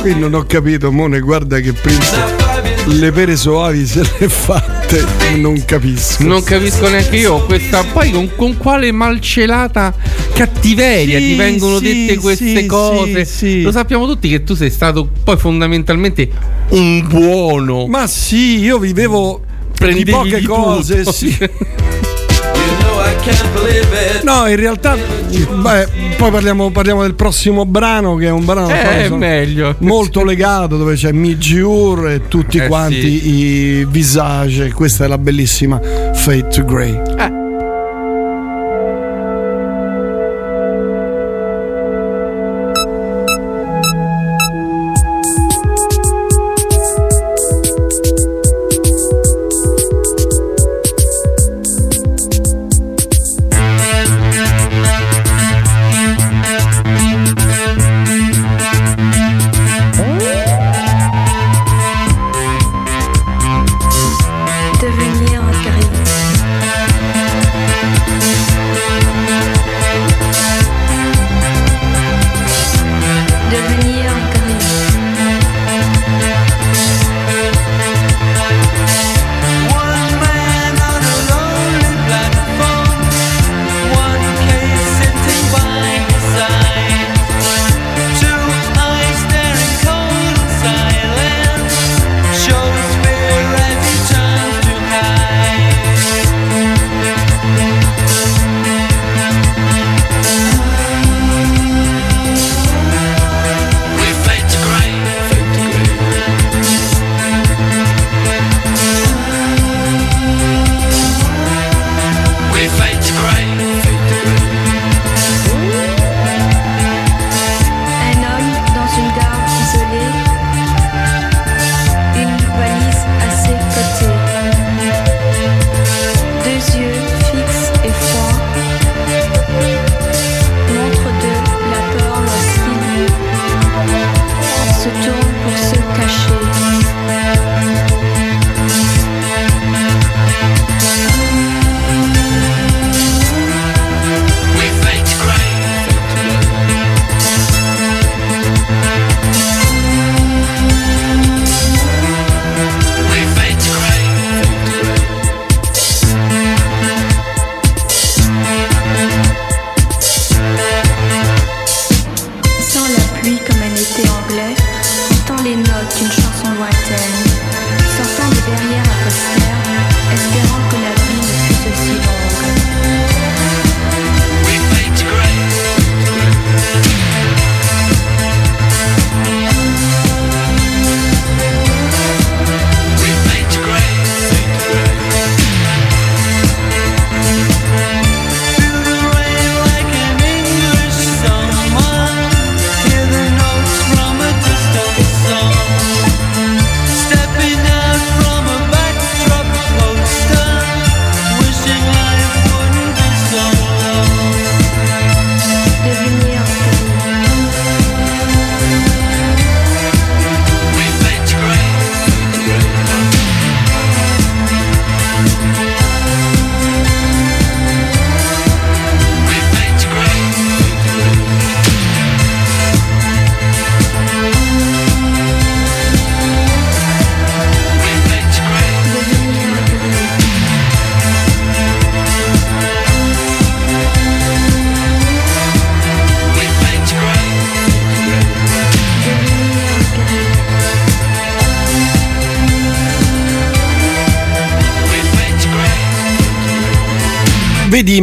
Qui non ho capito, Mone, guarda che Prince le pere soavi se le fatte, non capisco. Non capisco neanche io questa. Poi con, con quale malcelata cattiveria Sì, ti vengono sì, dette queste sì, cose. Lo sappiamo tutti che tu sei stato poi fondamentalmente un buono. Ma sì, io vivevo di poche cose, tutto. sì. No, in realtà, beh, poi parliamo, parliamo del prossimo brano che è un brano Eh, è molto legato dove c'è Mijiur e tutti Eh, quanti sì. i visage. Questa è la bellissima Fade to Grey. Devenir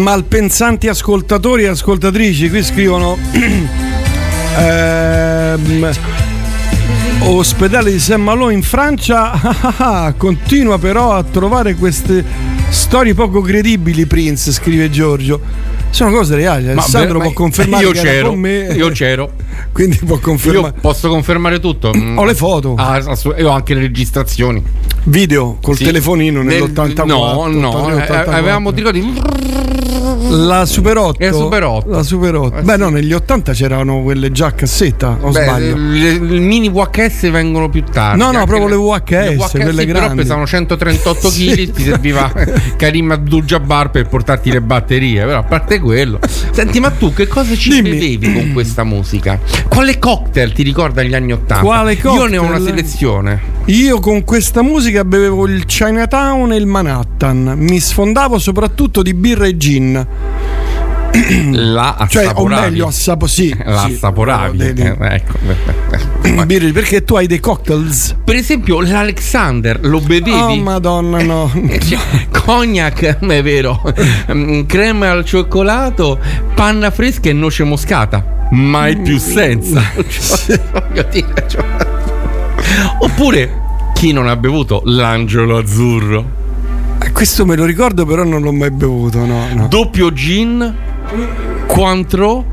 malpensanti ascoltatori e ascoltatrici, qui scrivono ehm, ospedale di Saint Malo in Francia ah, ah, ah, continua però a trovare queste storie poco credibili Prince, scrive Giorgio. Sono cose reali, Ma Alessandro beh, può ma confermare io c'ero, con me. io c'ero. Quindi può confermare. Io posso confermare tutto. Ho le foto. E ho anche le registrazioni. Video col Sì. telefonino Nel- nell'84. No, no, 83, eh, 84. avevamo ti ricordi? La Super 8. Era Super 8. La Super 8. Beh, no, negli 80 c'erano quelle già a cassetta, o Beh, sbaglio? le, le mini VHS vengono più tardi. No, no, proprio le VHS, quelle sì, però grandi. pesavano 138 kg, Sì. ti serviva Karim Abdul-Jabbar per portarti le batterie, però a parte quello. Senti, ma tu che cosa ci bevevi con questa musica? Quale cocktail ti ricorda gli anni 80? Quale Io ne ho una cocktail? selezione. Io con questa musica bevevo il Chinatown e il Manhattan. Mi sfondavo soprattutto di birra e gin. La Cioè, o assaporavi. meglio, assapo sì. La sì. assaporavi. Eh, ecco. birre, perché tu hai dei cocktails. Per esempio, l'Alexander lo bevevi? Oh, madonna, no. Cioè, Cognac, è vero, Mm, crema al cioccolato, panna fresca e noce moscata. Mai più senza. Cioè, voglio dire, cioè. Oppure chi non ha bevuto l'angelo azzurro? Questo me lo ricordo, però non l'ho mai bevuto, no. no. Doppio gin, Cointreau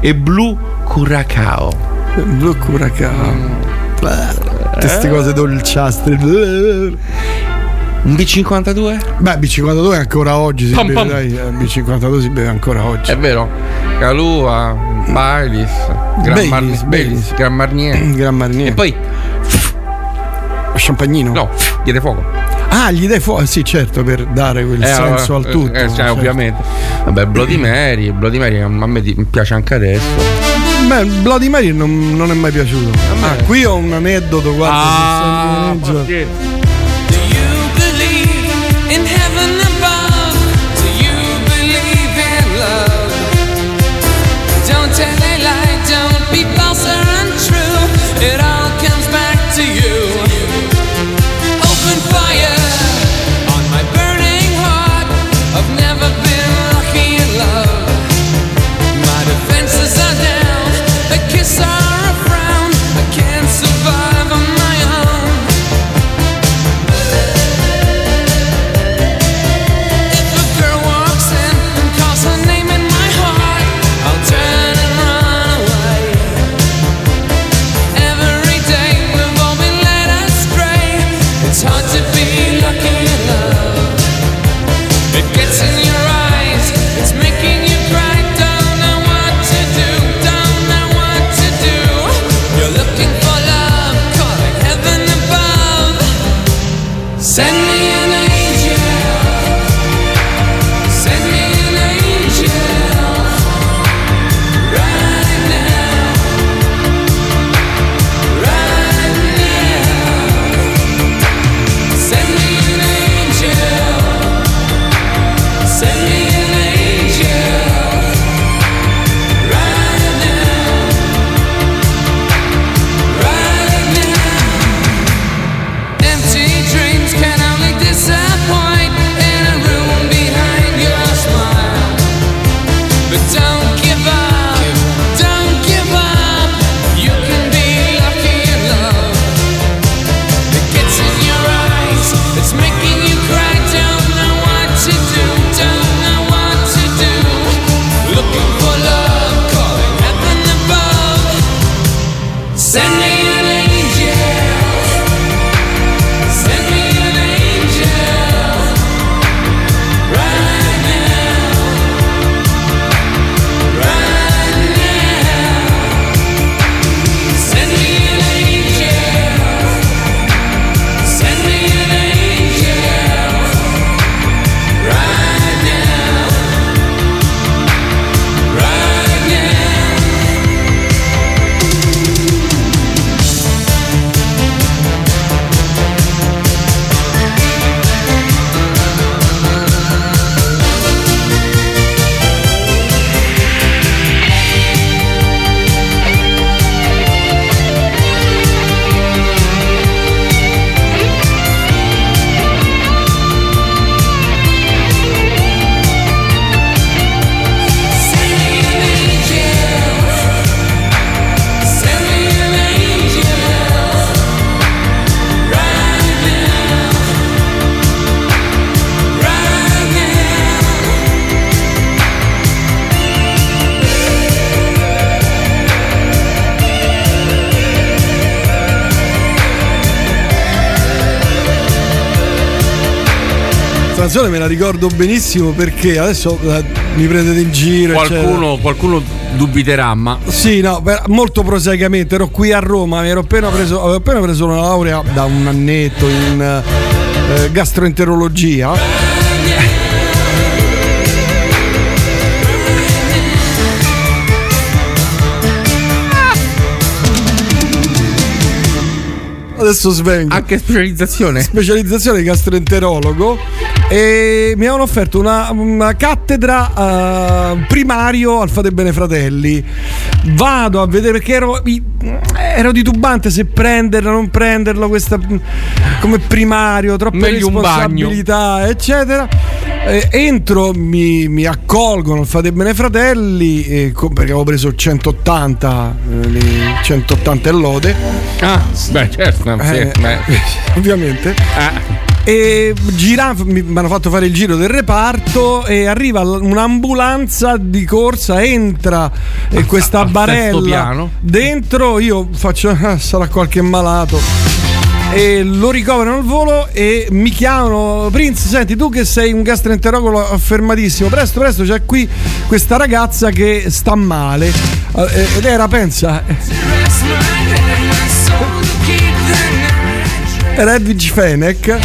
e blu curacao. Blu curacao. Queste cose dolciastre. Un B52? Beh, B52 è ancora oggi, si Pam, beve, pam. dai, eh, B52 si beve ancora oggi. È vero. Calua, Baileys, Gran, Baileys, Marnier, Baileys. Gran Marnier. Gran Marnier. E poi Champagnino? No, diede fuoco. Ah, gli dai fuoco, sì, certo, per dare quel Eh, senso eh, al tutto. eh, cioè, certo. ovviamente. Vabbè, Bloody Mary, Bloody Mary a me piace anche adesso. Beh, Bloody Mary non, non è mai piaciuto. Ah, qui ho un aneddoto, guarda. Ah, canzone me la ricordo benissimo perché adesso eh, mi prendete in giro. Qualcuno, qualcuno dubiterà, ma. Sì, no, molto prosaicamente. Ero qui a Roma, mi ero appena preso, avevo appena preso una laurea da un annetto in eh, gastroenterologia. Adesso svengo. Anche specializzazione? Specializzazione di gastroenterologo. E mi avevano offerto una, una cattedra eh, primario al Fate Bene Fratelli. Vado a vedere perché ero, ero titubante se prenderlo o non prenderlo questa, come primario, troppe Meglio responsabilità, eccetera. Eh, entro, mi, mi accolgono al Fate Bene Fratelli eh, perché avevo preso 180, eh, li- 180 e lode. Ah, beh, certo, sì, Eh, beh. ovviamente. E gira, mi hanno fatto fare il giro del reparto e arriva un'ambulanza di corsa, entra e questa sesto barella dentro, io faccio "Ah, sarà qualche malato. E lo ricoverano al volo e mi chiamano Prince, senti tu che sei un gastroenterologo affermatissimo, presto presto c'è qui questa ragazza che sta male. Eh, ed era pensa era Edwige Fenech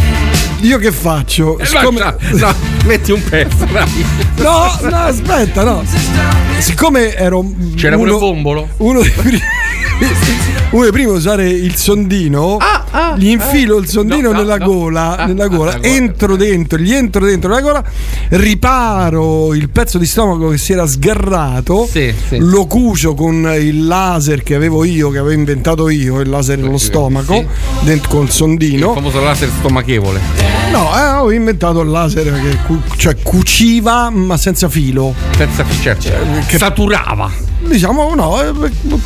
io che faccio? Eh, Siccome- no, no, metti un pezzo, dai. No, no, aspetta, no. Siccome ero. C'era pure uno, il bombolo? Uno dei primi. Uno dei primi a usare il sondino, gli infilo il sondino Ah, No, no, nella no. gola, Ah, nella ah, gola, la gola. entro dentro, gli entro dentro la gola, riparo il pezzo di stomaco che si era sgarrato, Sì, sì. lo cucio con il laser che avevo io, che avevo inventato io, il laser nello stomaco, sì. dentro col sondino. Il famoso laser stomachevole. No, eh, ho inventato il laser che cu- cioè, cuciva ma senza filo. Senza certo. Saturava. Diciamo no,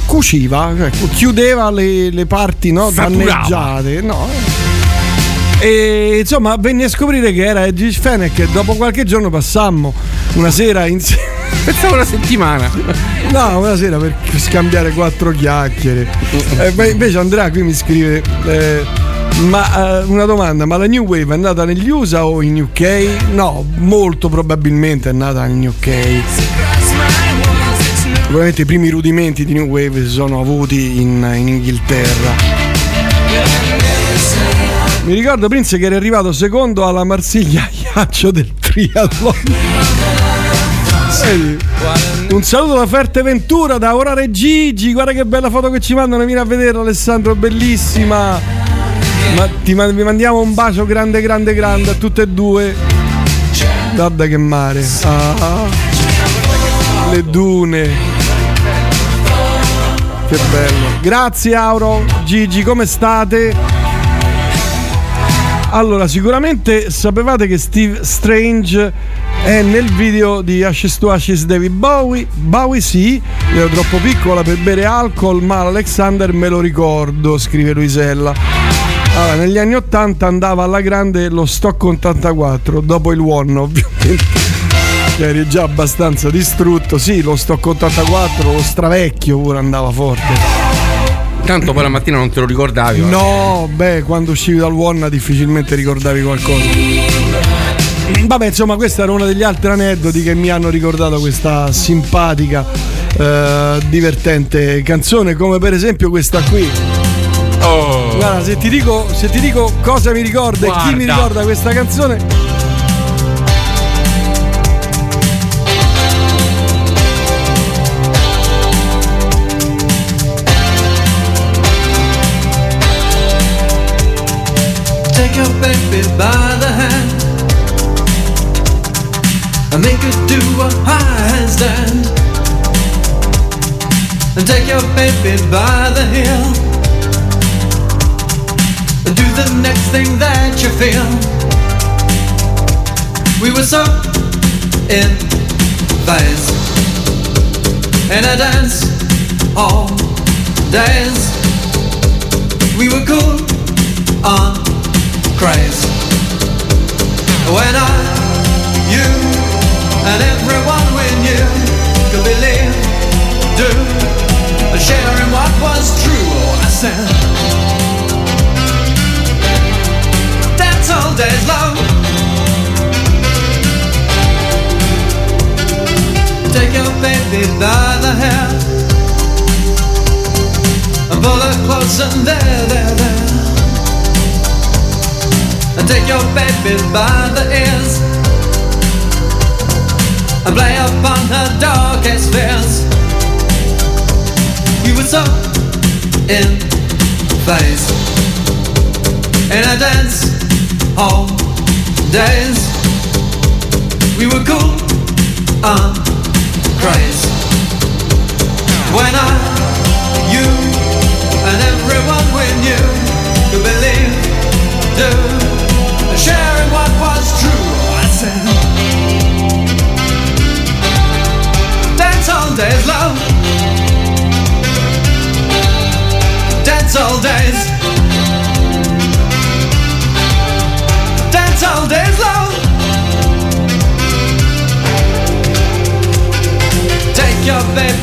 cuciva, cu- chiudeva le, le parti no, danneggiate. No. E insomma venni a scoprire che era Edwige Fenech e dopo qualche giorno passammo una sera insieme. Pensavo una settimana. No, una sera per scambiare quattro chiacchiere. Eh, beh, invece Andrea qui mi scrive. eh, ma eh, una domanda, ma la New Wave è nata negli USA o in UK? No, molto probabilmente è nata in UK. Probabilmente i primi rudimenti di New Wave si sono avuti in, in Inghilterra. Mi ricordo Prince che era arrivato secondo alla Marsiglia Iaccio del triathlon. Un saluto da Ferteventura, da Orare Gigi. Guarda che bella foto che ci mandano. Vieni a vederla, Alessandro, bellissima. Ma ti vi mandiamo un bacio grande, grande, grande a tutte e due. Guarda che mare. Ah, le dune. Che bello. Grazie, Auro. Gigi, come state? Allora, sicuramente sapevate che Steve Strange è nel video di Ashes to Ashes David Bowie. Bowie sì, ero troppo piccola per bere alcol, ma Alexander me lo ricordo, scrive Luisella. Allora, negli anni 80 andava alla grande lo Stock 84, dopo il One ovviamente. Eri già abbastanza distrutto, sì, lo Stock 84, lo stravecchio pure andava forte. Tanto poi la mattina non te lo ricordavi. No, beh, quando uscivi dal One difficilmente ricordavi qualcosa. Vabbè, insomma, questo era uno degli altri aneddoti che mi hanno ricordato questa simpatica, eh, divertente canzone, come per esempio questa qui. Oh. Guarda, se ti dico, se ti dico cosa mi ricorda e chi mi Guarda. ricorda questa canzone. And make her do a handstand. And take your baby by the heel and do the next thing that you feel. We were so in phase in a dance all days. We were cool on craze. When I, you, and everyone we knew could believe, do, sharing what was true. I said, That's all day's long. Take your baby by the hair and pull her close and there, there, there. And take your baby by the ears. And play upon her darkest fears. You were so in phase in a dance hall days. We were cool and crazy. When I,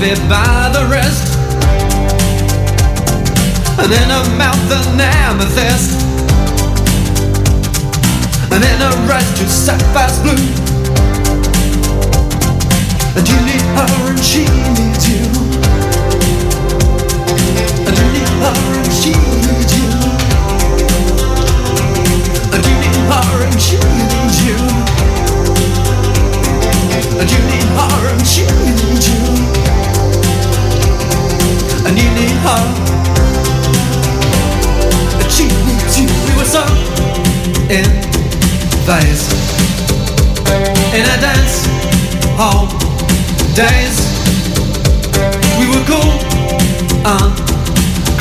baby by the wrist. And in her mouth an amethyst. And in her eyes two sapphires blue. And you need her and she needs you. And you need her and she needs you. And you need her and she needs you. And you need her and she needs you. We were so in phase. In a dance hall days. We were cool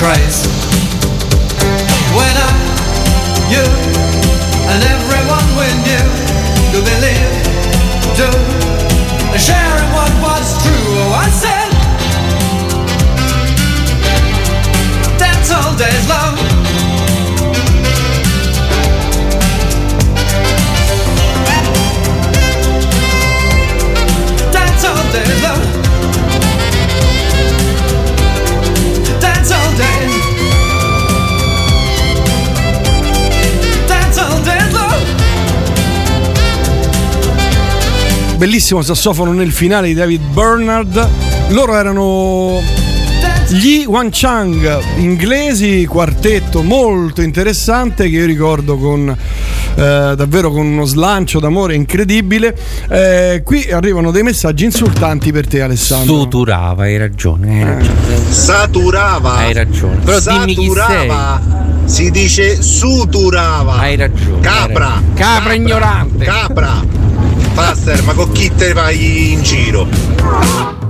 and. When I, you, and everyone we knew believe, sharing what was true. Oh, I said, days. Bellissimo sassofono nel finale di David Bernard. Loro erano gli Wan Chang, inglesi, quartetto molto interessante che io ricordo con eh, davvero con uno slancio d'amore incredibile. Eh, qui arrivano dei messaggi insultanti per te, Alessandro. Suturava, hai ragione, hai ragione. Saturava. Hai ragione. Però dimmi chi Saturava. Si dice suturava. Hai ragione. Capra. Capra ignorante. Capra. Faster, ma con chi te vai in giro?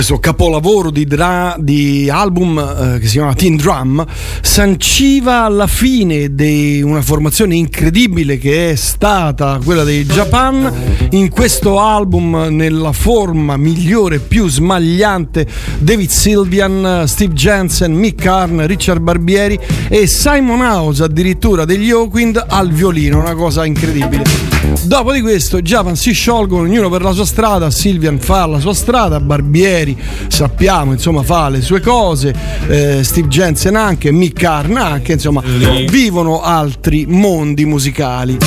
questo capolavoro di, dra- di album eh, che si chiama Teen Drum, sanciva la fine di una formazione incredibile che è stata quella dei Japan. In questo album, nella forma migliore, più smagliante, David Sylvian, Steve Jensen, Mick Karn, Richard Barbieri e Simon House addirittura degli Hawkwind al violino, una cosa incredibile. Dopo di questo Japan si sciolgono, ognuno per la sua strada, Silvian fa la sua strada, Barbieri sappiamo insomma fa le sue cose, eh, Steve Jensen anche, Mick Karn anche, insomma vivono altri mondi musicali.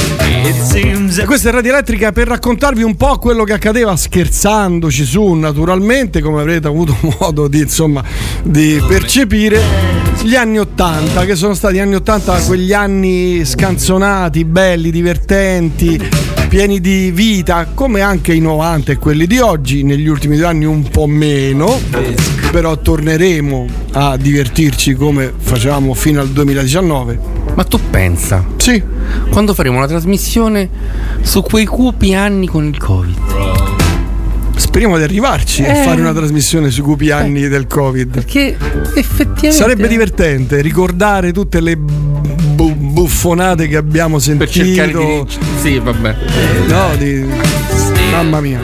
E questa è Radio Elettrica per raccontarvi un po' quello che accadeva scherzandoci su naturalmente come avrete avuto modo di insomma di percepire gli anni 80 che sono stati anni 80 quegli anni scanzonati, belli, divertenti, pieni di vita, come anche i 90 e quelli di oggi, negli ultimi due anni un po' meno, però torneremo a divertirci come facevamo fino al 2019. Ma tu pensa? Sì. Quando faremo una trasmissione su quei cupi anni con il Covid? Speriamo di arrivarci a Eh. fare una trasmissione sui cupi anni del Covid. Perché effettivamente Sarebbe divertente ricordare tutte le buffonate che abbiamo per sentito. cercare di Sì, vabbè. No, di... Mamma mia.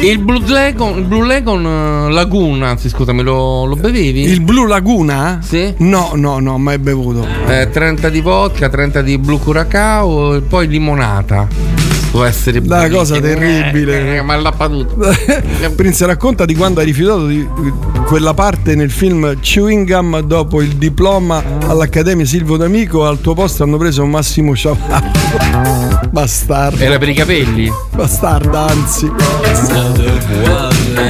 Il Blue Lagoon, il Blue Lagoon eh, Laguna, anzi scusami, lo, lo bevevi? Il Blue Laguna? Sì. No, no, no, mai bevuto. Eh, 30 di vodka, 30 di Blue Curacao e poi limonata. Può essere Una cosa terribile. Eh, eh, ma l'ha tutto. Prince racconta di quando hai rifiutato di quella parte nel film Chewing Gum dopo il diploma all'Accademia Silvio D'Amico al tuo posto hanno preso Massimo Ciavarro bastardo Era per i capelli? bastarda anzi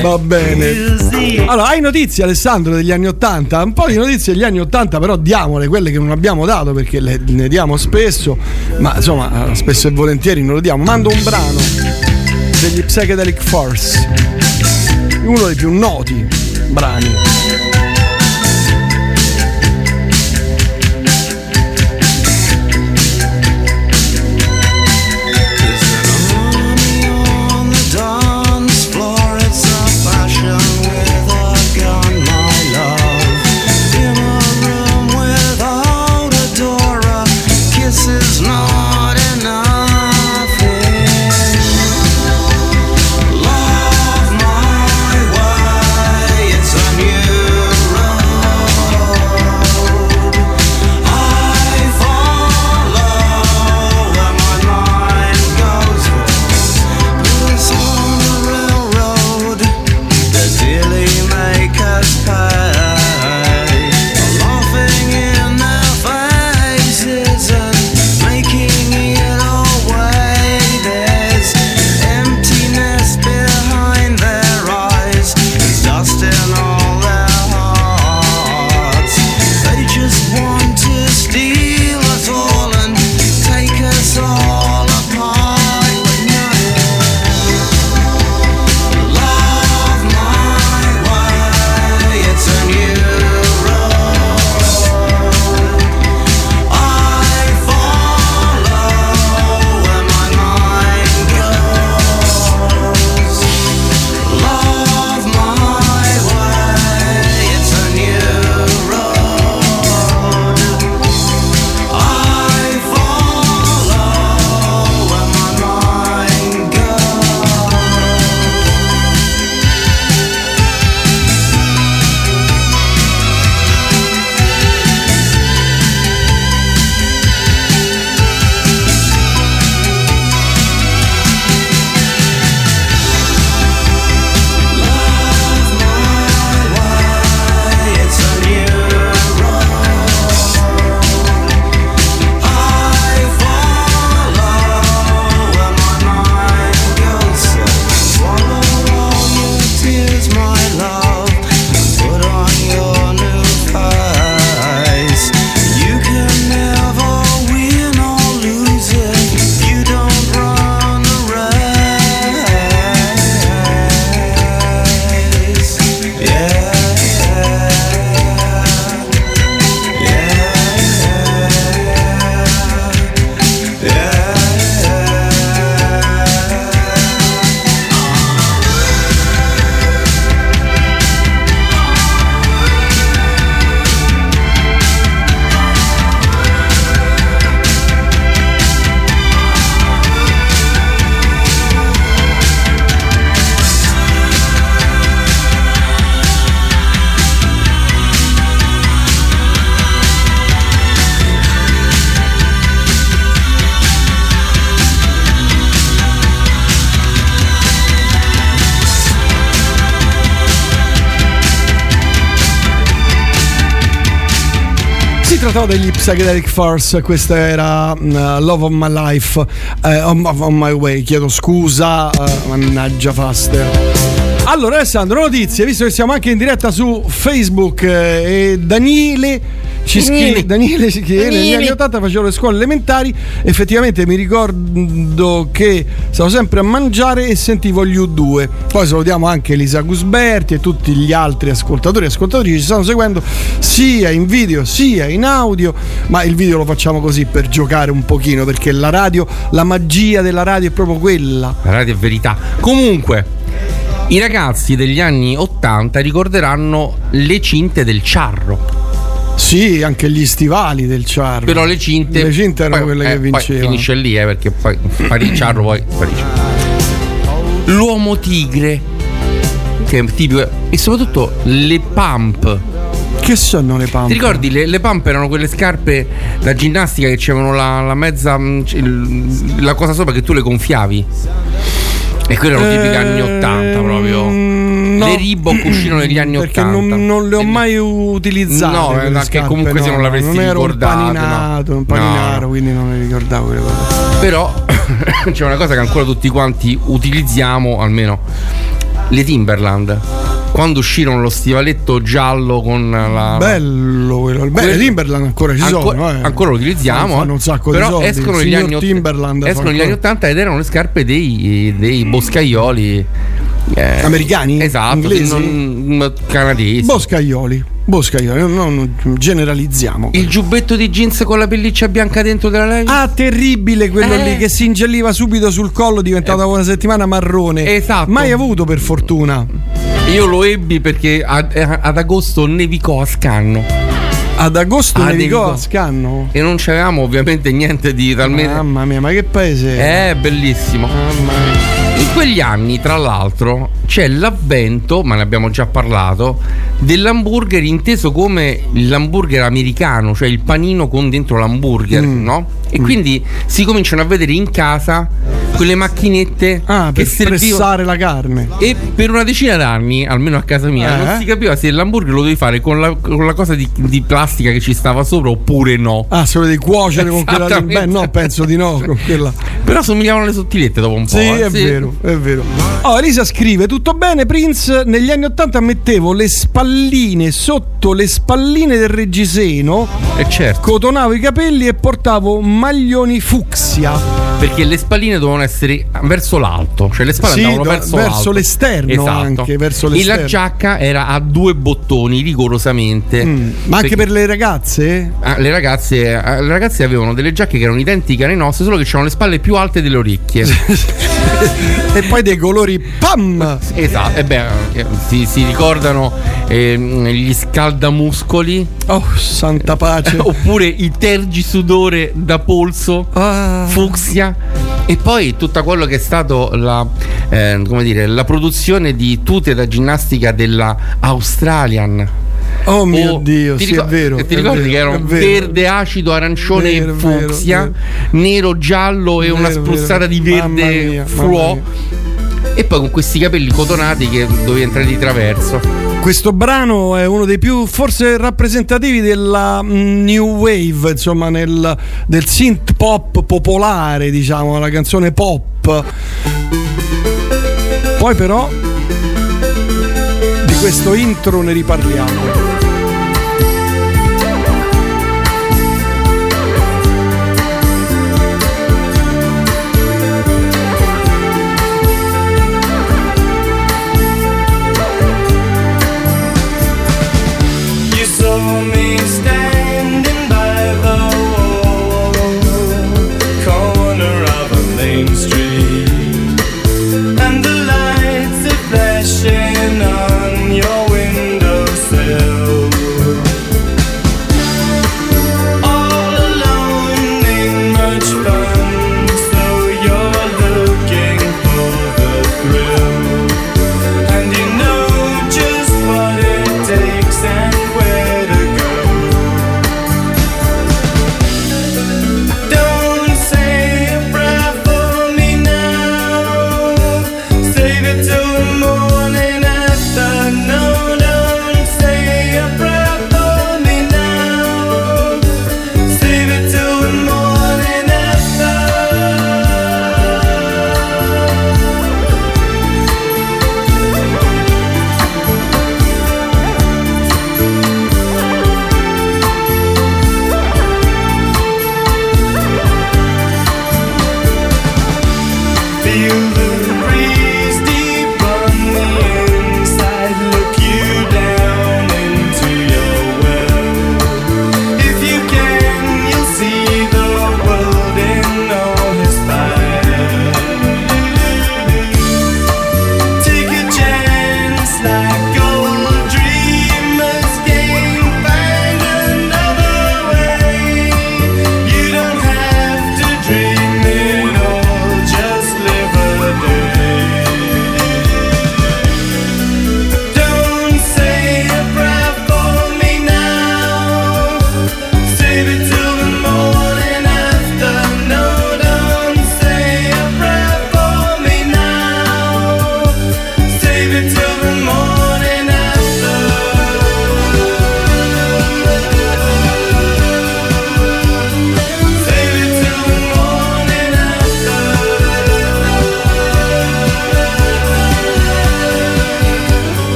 va bene. Allora hai notizie Alessandro degli anni 80 un po' di notizie degli anni 80 però diamole quelle che non abbiamo dato perché le, ne diamo spesso ma insomma eh, spesso e volentieri non lo diamo. Mando un brano degli Psychedelic Force uno dei più noti brani Trattava degli Psychedelic Force, questa era mm, Love of My Life, eh, on, on My Way, chiedo scusa, eh, mannaggia Faster. Allora Alessandro, notizie, visto che siamo anche in diretta su Facebook eh, e Daniele ci scrive, Daniele ci chiede, negli anni 80 facevo le scuole elementari, effettivamente mi ricordo che stavo sempre a mangiare e sentivo gli U2. Poi salutiamo anche Elisa Gusberti e tutti gli altri ascoltatori e ascoltatori che ci stanno seguendo sia in video sia in audio, ma il video lo facciamo così per giocare un pochino perché la radio, la magia della radio è proprio quella. La radio è verità. Comunque, i ragazzi degli anni 80 ricorderanno le cinte del ciarro. Sì, anche gli stivali del Ciarro. Però le cinte. Le cinte erano poi- quelle eh, che vincevano. finisce lì, eh, perché poi il ciarro, poi sparisce. L'uomo tigre. Che è tipico. E soprattutto le pump. Che sono le pump? Ti ricordi le, le pump erano quelle scarpe da ginnastica che c'erano la, la mezza. mm, la cosa sopra che tu le gonfiavi? E quelle erano tipiche anni 80 proprio. Le Reebok uscirono negli anni Perché 80. non, non le ho mai utilizzate. No, eh, anche scarpe, comunque se no, non l'avresti non ero ricordate, un paninato, no. un paninaro, No, no. quindi non le ricordavo quelle cose. Però c'è una cosa che ancora tutti quanti utilizziamo, almeno le Timberland. Quando uscirono lo stivaletto giallo con la. Bello quello. Beh, Quello- Timberland ancora ci Ancora- sono. eh. ancora lo utilizziamo. Fanno un sacco però di soldi. escono negli signor anni, ott- Timberland fa escono negli anni ancora. 80 ed erano le scarpe dei, dei boscaioli eh, Americani? Esatto, Inglesi? non- canadesi. Boscaioli. Boscaioli, non, non generalizziamo. Il giubbetto di jeans con la pelliccia bianca dentro della lei? Ah, terribile quello Eh. lì che si ingelliva subito sul collo, diventava dopo una settimana marrone. Esatto. Mai avuto per fortuna. Io lo ebbi perché ad, ad agosto nevicò a Scanno. Ad agosto Ah, nevicò. a Scanno. E non c'avevamo ovviamente niente di talmente. Mamma mia, ma che paese è? È bellissimo. In quegli anni, tra l'altro, c'è l'avvento, ma ne abbiamo già parlato, dell'hamburger inteso come l'hamburger americano, cioè il panino con dentro l'hamburger, Mm. no? E quindi si cominciano a vedere in casa quelle macchinette Ah, per pressare la carne. E per una decina d'anni, almeno a casa mia, Eh? non si capiva se l'hamburger lo devi fare con la, con la cosa di, di plastica che ci stava sopra oppure no. Ah, se devi cuocere con quella lì. Beh, no, penso di no. Con quella. Però somigliavano alle sottilette dopo un po'. Sì, eh. è vero, è vero. Oh, Elisa scrive: Tutto bene, Prince. Negli anni Ottanta mettevo le spalline sotto le spalline del reggiseno, E certo. cotonavo i capelli e portavo maglioni fucsia. Perché le spalline dovevano essere verso l'alto, cioè le spalle Sì, andavano do- verso, verso l'esterno Esatto. anche, verso E l'esterno. la giacca era a due bottoni rigorosamente. Mm, Ma anche per le ragazze? Ah, le, ragazze, ah, le ragazze avevano delle giacche che erano identiche alle nostre, solo che avevano le spalle più alte delle orecchie. e poi dei colori PAM! esatto, e beh, eh, si, si ricordano ehm, gli scaldamuscoli. Oh, santa pace. Oppure i tergisudore da polso, Ah. fucsia. E poi tutto quello che è stato la, eh, come dire, la produzione di tute da ginnastica della Australian. Oh mio O- Dio, ti sì, ricor- è vero. Ti è ricordi vero, che erano è vero. verde, acido, arancione Vero, e fucsia, vero. nero, giallo e una spruzzata di verde mia, fluo. E poi con questi capelli cotonati che dovevi entrare di traverso. Questo brano è uno dei più forse rappresentativi della mm, new wave, insomma, nel, del synth pop popolare, diciamo, la canzone pop. Poi però di questo intro ne riparliamo.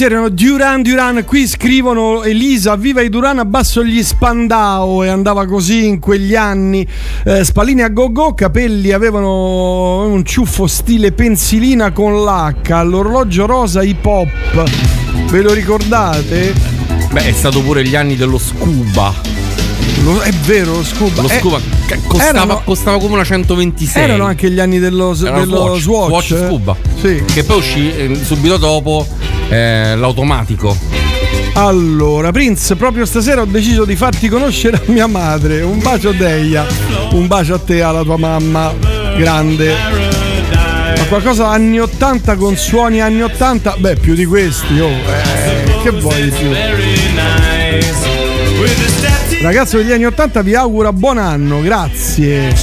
Questi erano Duran Duran, qui scrivono Elisa, viva i Duran, abbasso gli Spandao e andava così in quegli anni. Eh, spallini a go go, capelli avevano un ciuffo stile pensilina con l'H, l'orologio rosa hip hop. Ve lo ricordate? Beh, è stato pure gli anni dello scuba. Lo- è vero, lo scuba. Lo Eh, scuba costava, erano- costava come una 126. Erano anche gli anni dello, dello Swatch, Swatch, Swatch eh? Scuba. Sì. Che poi uscì eh, subito dopo eh, l'automatico. Allora, Prince, proprio stasera ho deciso di farti conoscere a mia madre. Un bacio Deia, un bacio a te alla tua mamma, grande. Ma qualcosa anni 80 con suoni anni 80? Beh, più di questi, oh, eh, che vuoi di più? Ragazzo degli anni 80 vi augura buon anno, grazie.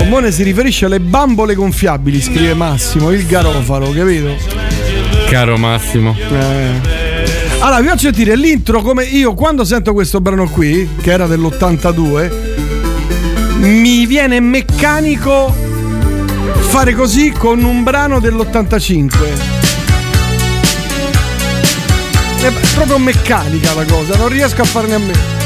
Omone si riferisce alle bambole gonfiabili, scrive Massimo, il garofalo, capito? Caro Massimo. Eh. Allora, vi faccio sentire l'intro come io quando sento questo brano qui, che era dell'82, mi viene meccanico fare così con un brano dell'85. È proprio meccanica la cosa, non riesco a farne a me.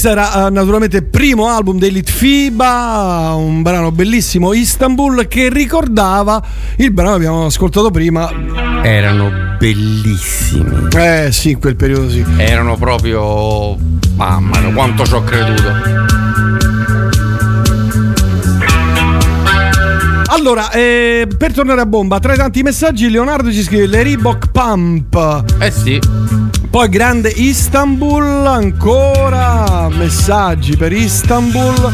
Questo era eh, naturalmente il primo album dei Litfiba, un brano bellissimo, Istanbul, che ricordava il brano che abbiamo ascoltato prima. Erano bellissimi. Eh sì, in quel periodo sì. Erano proprio. Mamma mia, quanto ci ho creduto. Allora, eh, per tornare a bomba, tra i tanti messaggi, Leonardo ci scrive le Reebok Pump. Eh sì. Poi grande Istanbul, ancora messaggi per Istanbul.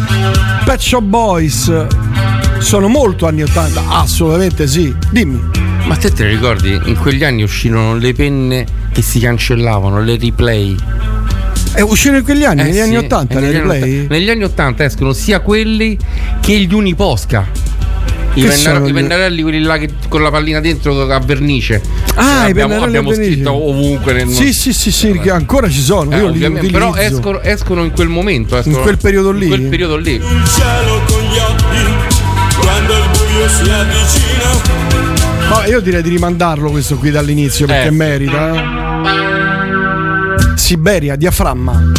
Pet Shop Boys. Sono molto anni 80, assolutamente sì. Dimmi. Ma te te ne ricordi? In quegli anni uscirono le penne che si cancellavano, le replay. È uscito in quegli anni, Eh negli sì, anni 80, eh, negli anni replay? 80 negli anni 80 escono sia quelli che gli Uniposca. I, Che penna- sono i pennarelli, quelli là che- con la pallina dentro a vernice. Ah, Eh, i abbiamo, abbiamo scritto ovunque nel Sì, sì, sì, sì, che ancora ci sono. Eh, io li utilizzo. però escono, escono in quel momento. escono- In quel periodo lì? In quel periodo lì. cielo con gli occhi quando il buio si avvicina. Ma io direi di rimandarlo questo qui dall'inizio perché Eh. merita. eh. Siberia, diaframma.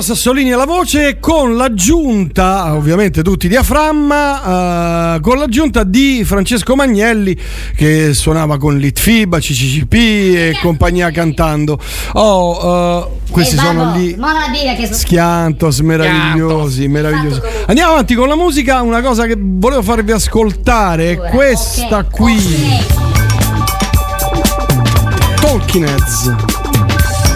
Piero Sassolini alla voce con l'aggiunta, ovviamente tutti diaframma, eh, con l'aggiunta di Francesco Magnelli che suonava con Litfiba, CCCP e compagnia cantando. Oh, eh, questi eh, sono lì. Schiantos, meravigliosi, meravigliosi. Andiamo avanti con la musica, una cosa che volevo farvi ascoltare è questa qui. Talking Heads.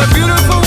the beautiful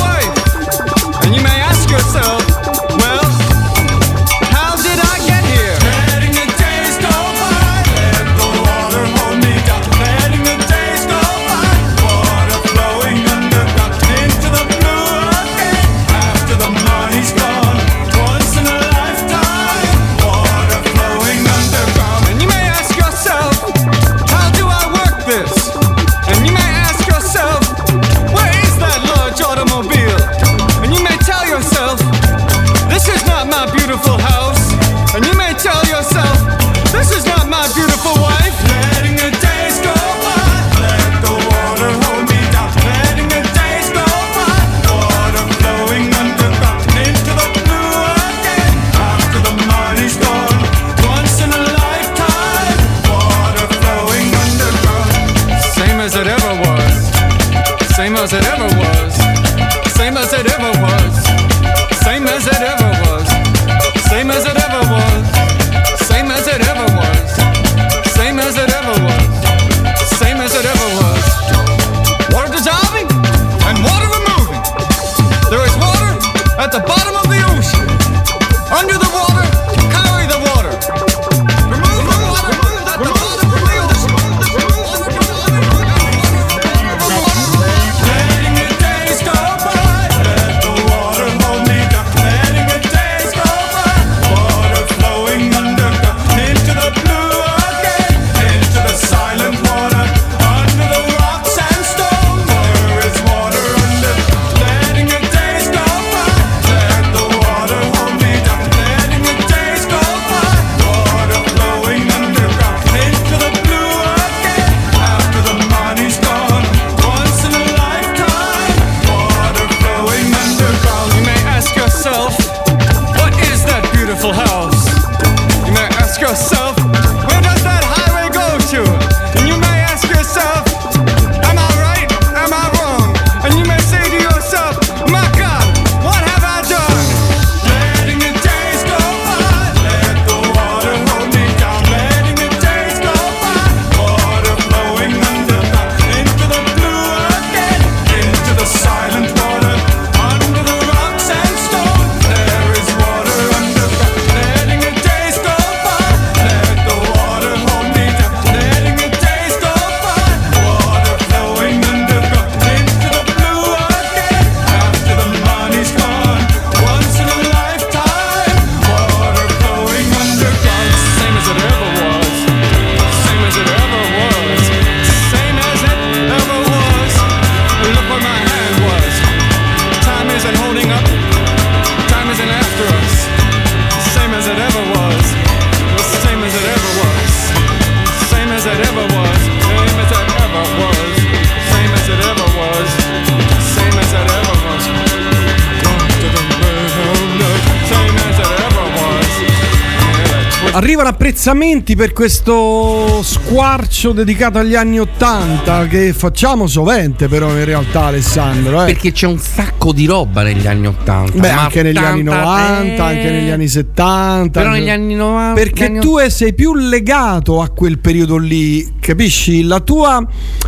apprezzamenti per questo squarcio dedicato agli anni Ottanta che facciamo sovente però in realtà Alessandro. Eh. Perché c'è un sacco di roba negli anni Ottanta. Beh, anche 80, negli anni 90, eh... anche negli anni 70. Però negli anni 90... Perché anni... tu sei più legato a quel periodo lì, capisci? La tua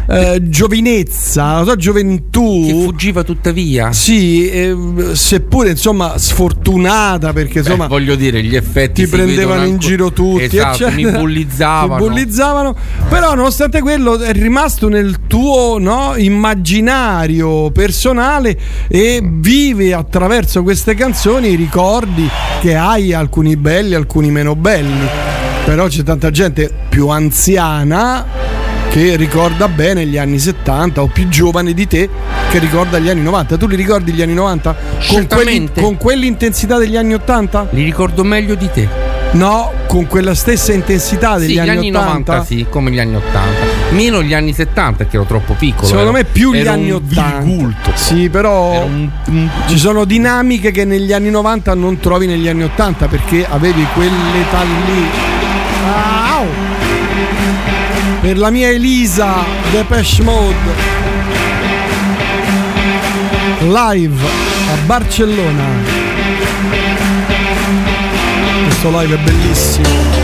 eh, giovinezza, la sua gioventù. Che fuggiva tuttavia. Sì, eh, seppure insomma sfortunata perché eh, insomma... Beh, voglio dire, gli effetti... Ti prendevano in giro tutti, esatto, mi bullizzavano. bullizzavano. Però nonostante quello è rimasto nel tuo no, immaginario personale e vive attraverso queste canzoni i ricordi che hai, alcuni belli, alcuni meno belli. Però c'è tanta gente più anziana che ricorda bene gli anni 70 o più giovane di te che ricorda gli anni 90. Tu li ricordi gli anni 90? Con, quelli, con quell'intensità degli anni 80? Li ricordo meglio di te. No, con quella stessa intensità degli sì, anni, anni 80. 90, sì, come gli anni 80. Meno gli anni 70 perché ero troppo piccolo. Secondo ero, me più gli anni 80. Virgulto, sì, però un, un, ci sono dinamiche che negli anni 90 non trovi negli anni 80 perché avevi quell'età lì. Wow! per la mia Elisa Depeche Mode. Live a Barcellona. Questo live è bellissimo.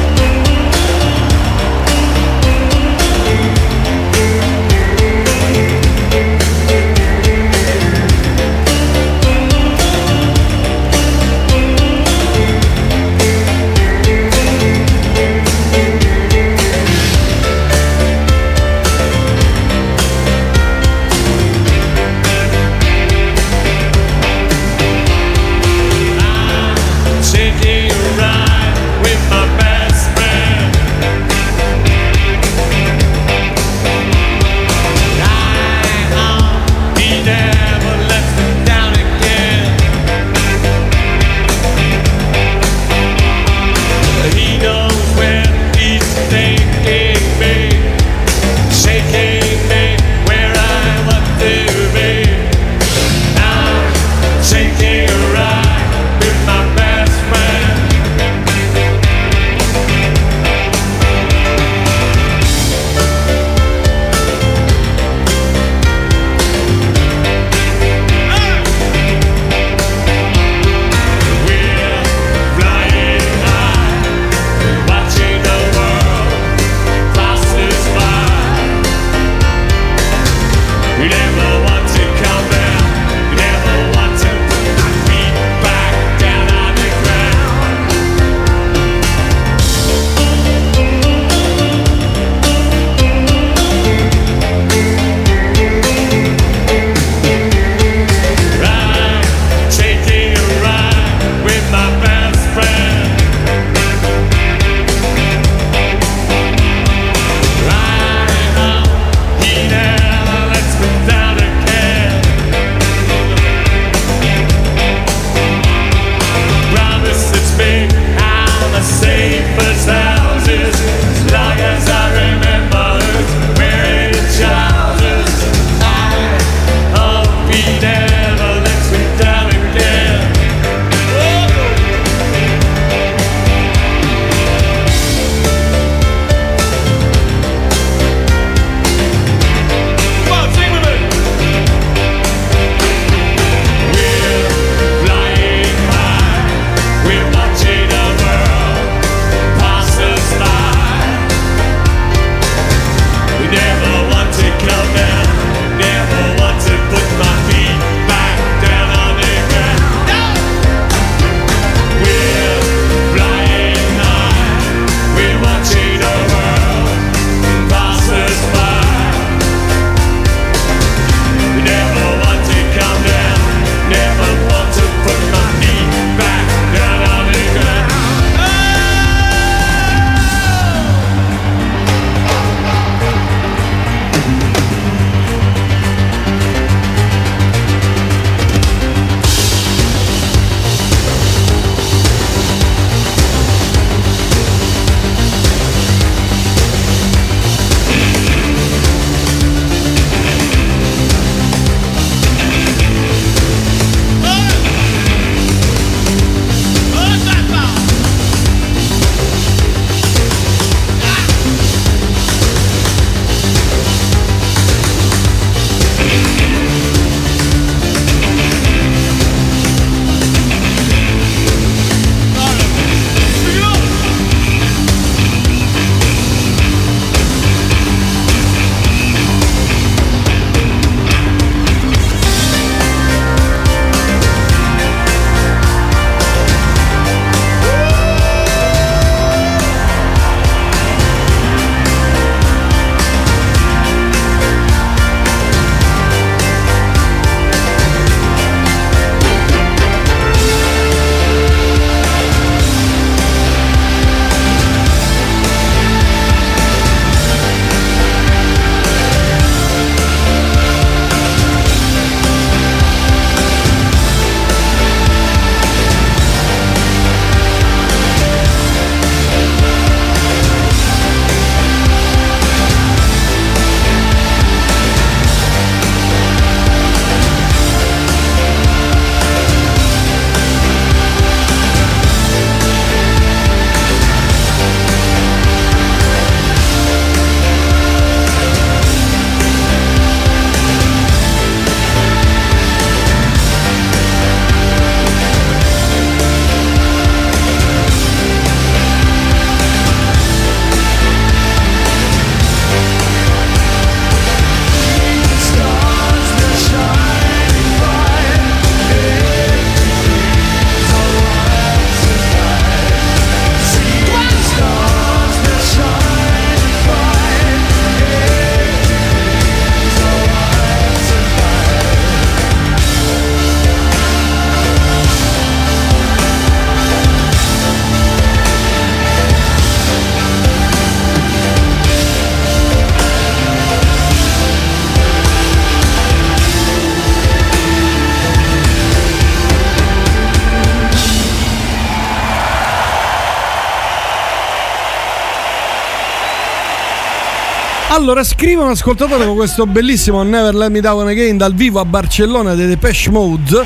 Allora, scrive un ascoltatore con questo bellissimo Never Let Me Down Again dal vivo a Barcellona dei Depeche Mode.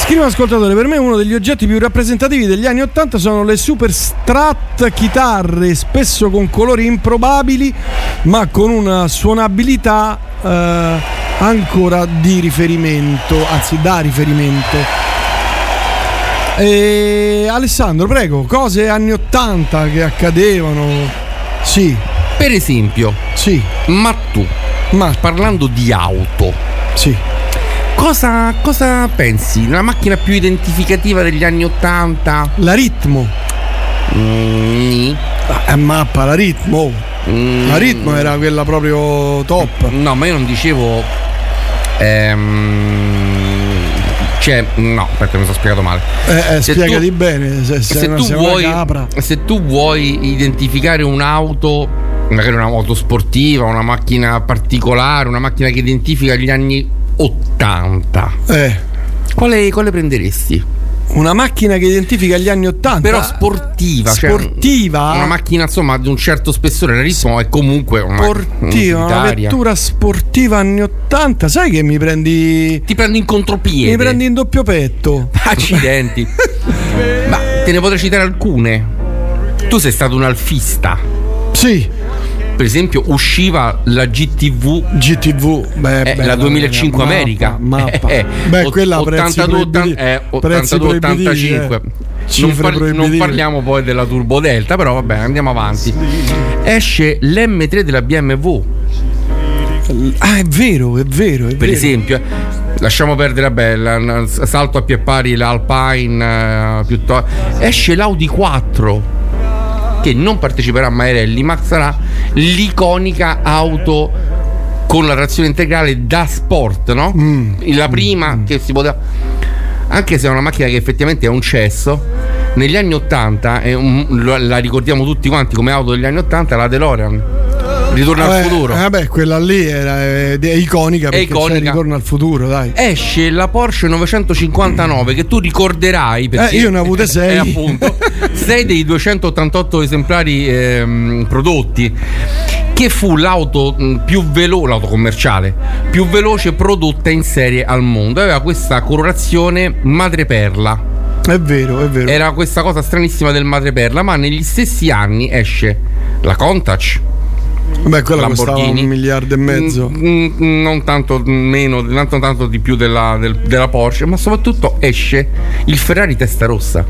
Scrive un ascoltatore, per me uno degli oggetti più rappresentativi degli anni 80 sono le super strat chitarre, spesso con colori improbabili, ma con una suonabilità eh, ancora di riferimento, anzi da riferimento. E Alessandro, prego, cose anni 80 che accadevano. Sì. Per esempio, sì. ma tu, parlando di auto, sì. cosa, cosa pensi? La macchina più identificativa degli anni 80? La ritmo. Mm, Eh, mappa, la ritmo. La ritmo era quella proprio top. No, ma io non dicevo. ehm, cioè, no, aspetta, mi sono spiegato male. Eh, eh, spiegati tu- bene, se, se se, tu vuoi, se tu vuoi identificare un'auto, magari una moto sportiva, una macchina particolare, una macchina che identifica gli anni 80, Eh. quale, quale prenderesti? Una macchina che identifica gli anni 80. Però sportiva, cioè Sportiva? una macchina insomma di un certo spessore, ritmo è comunque una sportiva, una vettura sportiva anni 80. Sai che mi prendi. Ti prendi in contropiede. Mi prendi in doppio petto. Accidenti. Ma te ne potrei citare alcune. Tu sei stato un alfista. Sì. Per esempio, usciva la GTV. GTV, beh, eh, beh, la no, 2005 mappa, America. mappa. Eh, Beh, quella a prezzi 82, proibitivi. eh, Prezzi 82 proibitivi, 85. eh. Non, par- non parliamo poi della Turbo Delta, però vabbè, andiamo avanti. Esce l'M3 della BMW. Ah, è vero, è vero. È Per vero. esempio, eh, lasciamo perdere la- la- salto a pie pari l'Alpine eh, piuttosto. Esce l'Audi 4 che non parteciperà a Mairelli, ma sarà l'iconica auto con la trazione integrale da sport, no? Mm. La prima che si poteva anche se è una macchina che effettivamente è un cesso, negli anni 80 è un- la ricordiamo tutti quanti come auto degli anni 80, la DeLorean. Ritorno al Vabbè, futuro. Vabbè, quella lì era, è, è iconica perché iconica. ritorno al futuro, dai. esce la Porsche 959 che tu ricorderai perché Eh, io ne ho avute sei. Eh, appunto 6 dei 288 esemplari ehm, prodotti che fu l'auto mh, più veloce l'auto commerciale più veloce prodotta in serie al mondo aveva questa colorazione madreperla È vero, è vero. era questa cosa stranissima del madreperla ma negli stessi anni esce la Countach Beh, quella costava un miliardo e mezzo. Mm, mm, non tanto meno, tanto, tanto di più della, del- della Porsche, ma soprattutto esce il Ferrari testa rossa.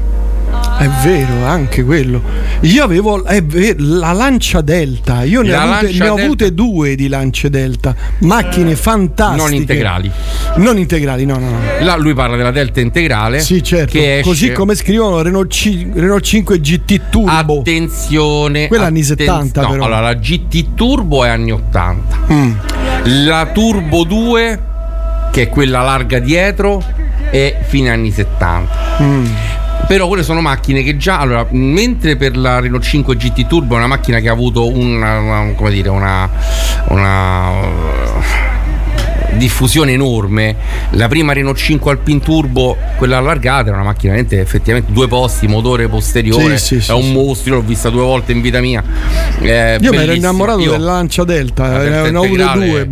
È vero, anche quello. Io avevo è ver- la Lancia Delta. Io ne, avute, ne ho avute due di Lance Delta. Macchine fantastiche. Non integrali. Non integrali, no, no, no. Là lui parla della Delta integrale. Sì, certo. Che Così come scrivono Renault, C- Renault 5 GT Turbo. Attenzione. Quella anni atten- 70 no, però. allora la GT Turbo è anni 80. Mm. La Turbo 2, che è quella larga dietro, è fine anni 70. Mm. Però quelle sono macchine che già, allora, mentre per la Renault 5 GT Turbo è una macchina che ha avuto una, una- come dire, una, una diffusione enorme, la prima Renault 5 Alpine Turbo, quella allargata, era una macchina veramente, effettivamente due posti, motore posteriore, Sì, sì, sì, è un sì. mostro, l'ho vista due volte in vita mia. Eh, Io mi ero bellissima. innamorato Io- della Lancia Delta, ne integrale- due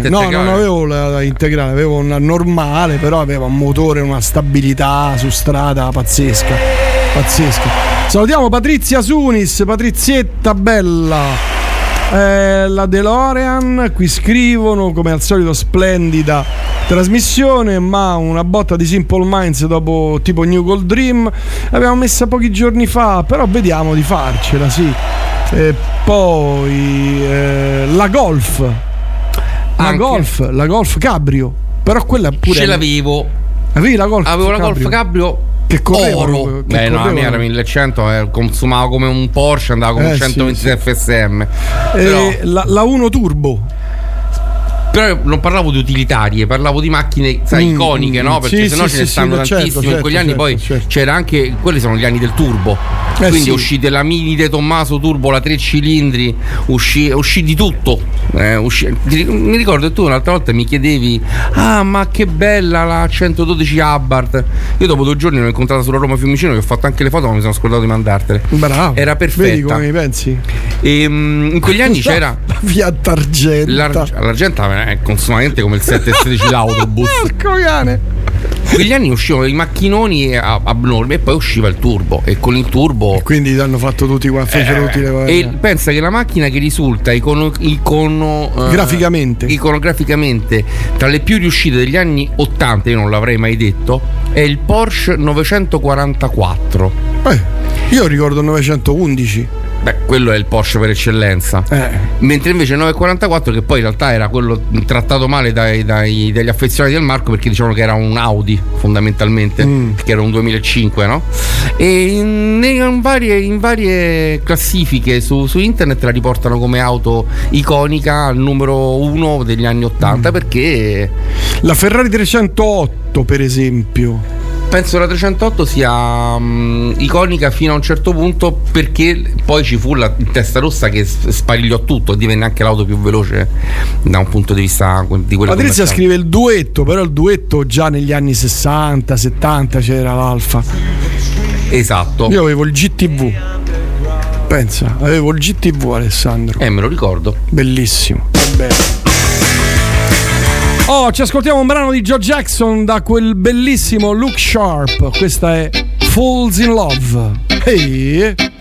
Delta No, non avevo la, la integrale, avevo una normale, però aveva un motore, una stabilità su strada pazzesca. Pazzesca. Salutiamo Patrizia Sunis, Patrizietta bella. Eh, la DeLorean, qui scrivono come al solito splendida trasmissione, ma una botta di Simple Minds dopo tipo New Gold Dream l'abbiamo messa pochi giorni fa, però vediamo di farcela, sì. E poi eh, la Golf. La Anche. Golf, la Golf Cabrio. Però quella pure Ce l'avevo. Avevi la Golf Avevo la Golf Cabrio? Cabrio Che correvano, oro. che Beh, no, la mia correvano. era 1100, eh, consumava come un Porsche, andava come Eh, un sì, 126 FSM. E Però, la, la 1 Turbo. Però non parlavo di utilitarie, parlavo di macchine, sai, Mm, iconiche, mm, no? Perché sì, sennò sì, ce ne sì, stanno certo, tantissime. in certo, quegli anni certo, poi certo. c'era anche, quelli sono gli anni del turbo. Eh Quindi uscì della Mini De Tommaso Turbo, la tre cilindri, uscì, uscì di tutto. Eh, uscì- mi ricordo che tu un'altra volta mi chiedevi: Ah, ma che bella la 112 Abarth. Io dopo due giorni l'ho incontrata sulla Roma Fiumicino, che ho fatto anche le foto, ma mi sono scordato di mandartele. Bravo. Era perfetta. Vedi come pensi? E, mm, in quegli anni c'era. Via Targenta. L'Arg- L'Argenta è consumamente come il 716 l'autobus. Porco cane. Quegli anni uscivano i macchinoni a- abnormi e poi usciva il turbo. E con il turbo. Quindi hanno fatto tutti qua, fecero tutti le Eh, E pensa che la macchina che risulta icono, icono, eh, Graficamente. iconograficamente tra le più riuscite degli anni 80, io non l'avrei mai detto, è il Porsche 944. Eh, io ricordo 911. Beh, quello è il Porsche per eccellenza. Eh. Mentre invece il 944, che poi in realtà era quello trattato male dai- dai- dagli affezionati del marco perché dicevano che era un Audi fondamentalmente, Mm. perché era un 2005, no? E in, in varie, in varie classifiche su, su internet la riportano come auto iconica al numero uno degli anni 80 perché La Ferrari 308, per esempio. Penso la 308 sia mm, iconica fino a un certo punto perché poi ci fu la testa rossa che sparigliò tutto e divenne anche l'auto più veloce da un punto di vista di quello Patrizia scrive il duetto, però il duetto già negli anni 60, 70 c'era l'Alfa. Esatto. Io avevo il GTV. Pensa, avevo il GTV Alessandro. Eh, me lo ricordo. Bellissimo. Vabbè. Oh, ci ascoltiamo un brano di Joe Jackson da quel bellissimo Look Sharp. Questa è Falls in Love. Ehi. Fools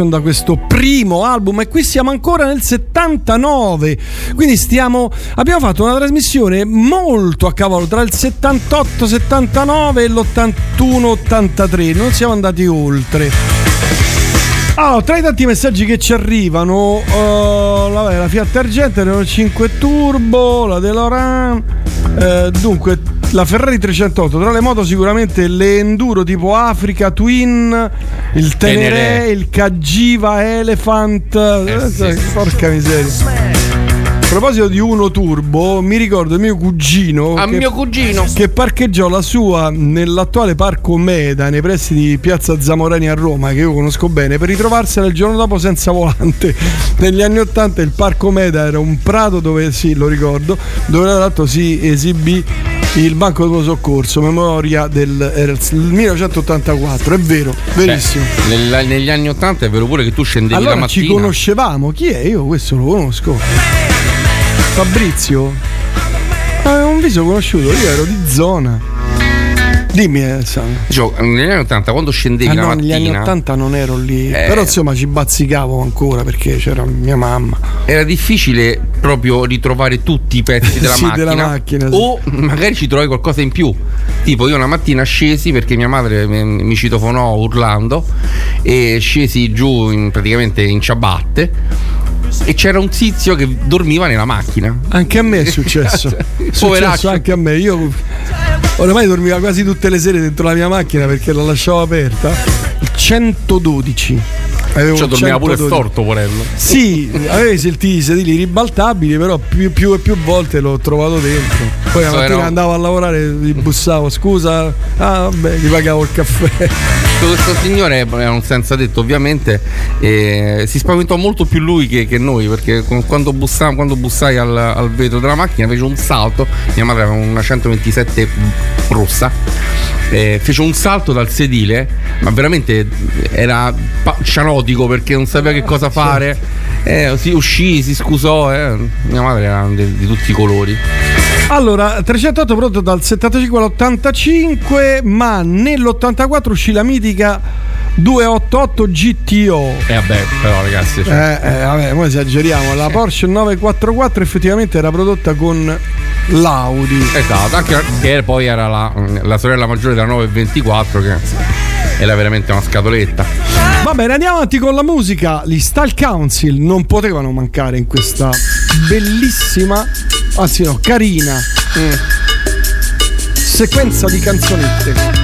Jackson da questo primo album e qui siamo ancora nel 79 quindi stiamo abbiamo fatto una trasmissione molto a cavallo tra il 78 79 e l'81 83 non siamo andati oltre. Allora, tra i tanti messaggi che ci arrivano, eh, vabbè, la Fiat Argento, Renault 5 Turbo, la DeLorean, eh, dunque la Ferrari 308, tra le moto sicuramente le Enduro tipo Africa, Twin, il Teneré. il Cagiva Elephant, eh, porca miseria. A proposito di Uno Turbo, mi ricordo mio cugino. A che- mio cugino. Che parcheggiò la sua nell'attuale parco Meda, nei pressi di Piazza Zamorani a Roma, che io conosco bene, per ritrovarsela il giorno dopo senza volante. Negli anni Ottanta il parco Meda era un prato dove, sì, lo ricordo, dove tra l'altro si esibì il banco dello soccorso, memoria del era il 1984, è vero, verissimo. Beh, nel- negli anni 80 è vero pure che tu scendevi allora la ci mattina. conoscevamo, chi è? Io questo lo conosco. Fabrizio? Aveva un viso conosciuto, io ero di zona. Dimmi, eh. Dicevo, negli anni 80 quando scendevi Ah, la no, mattina negli anni 80 non ero lì. Eh. Però insomma ci bazzicavo ancora perché c'era mia mamma. era difficile proprio ritrovare tutti i pezzi della Sì, macchina, della macchina, sì. o magari ci trovavi qualcosa in più tipo io una mattina scesi perché mia madre mi mi citofonò urlando e scesi giù in- praticamente in ciabatte e c'era un tizio che dormiva nella macchina Anche a me è successo. È successo anche a me. Io oramai dormiva quasi tutte le sere dentro la mia macchina perché la lasciavo aperta. Il 112. Avevo cioè dormiva pure 112. storto porello Sì, avevi sentito i sedili ribaltabili, però più, più e più volte l'ho trovato dentro. Poi la So, mattina era- andavo a lavorare, gli bussavo, scusa, ah vabbè, gli pagavo il caffè. questo signore era un senza detto ovviamente e si spaventò molto più lui che, che noi perché quando, bussam- quando bussai al, al vetro della macchina fece un salto mia madre aveva una 127 rossa eh, fece un salto dal sedile ma veramente era pa- cianotico perché non sapeva che cosa fare eh, si uscì si scusò eh. mia madre era di, di tutti i colori Allora, 308 prodotto dal 75 all'85, ma nell'84 uscì la mitica 288 GTO. e vabbè però ragazzi cioè, Eh, eh, vabbè, noi esageriamo. La Porsche 944 effettivamente era prodotta con l'Audi. Esatto, anche perché poi era la, la sorella maggiore della 924 che era veramente una scatoletta. Va bene, andiamo avanti con la musica. Gli Style Council non potevano mancare in questa bellissima, anzi no, carina mm, sequenza di canzonette.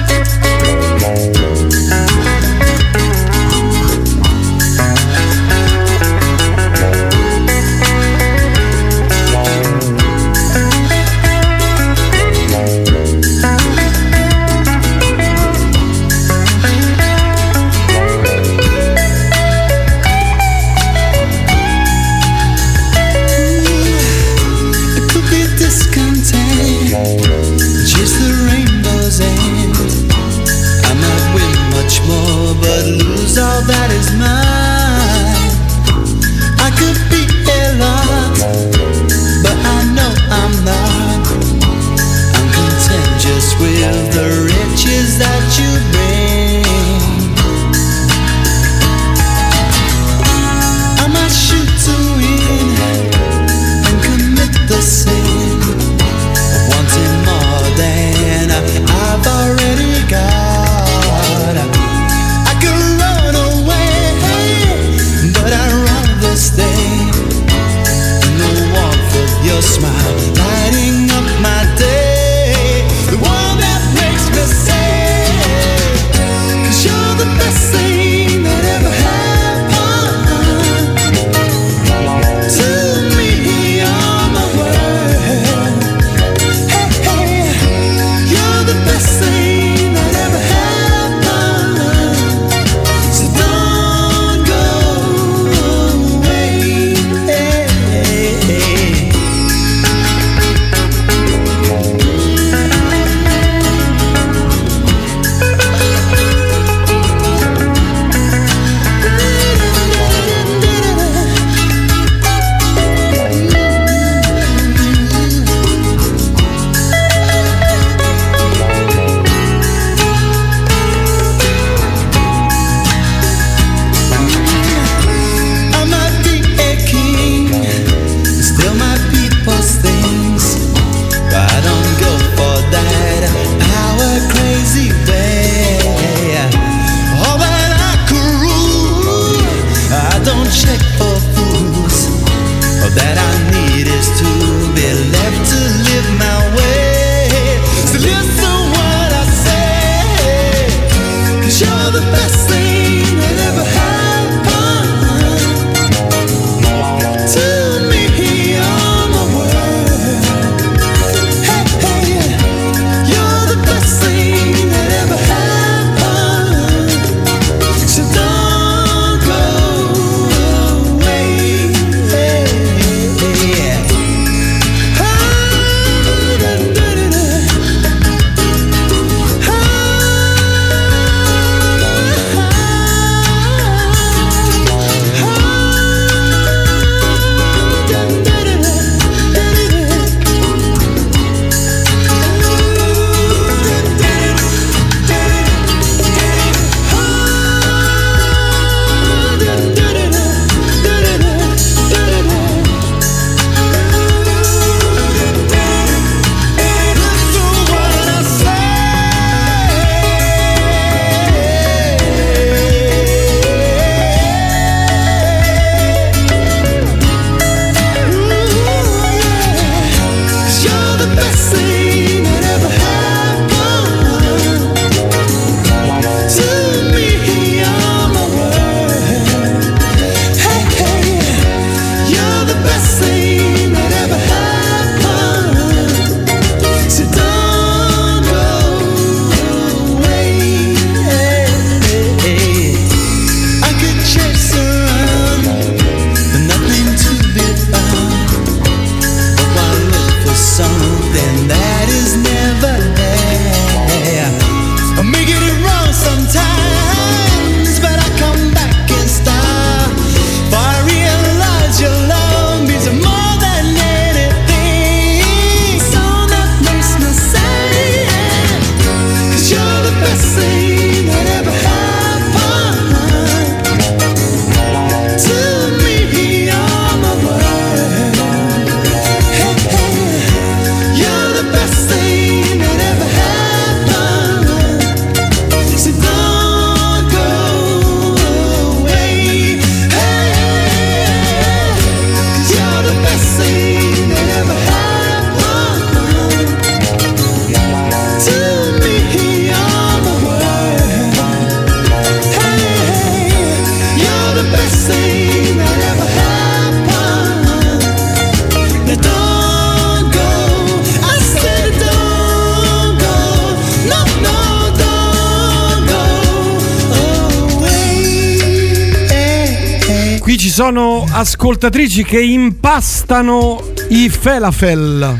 Ascoltatrici che impastano i felafel.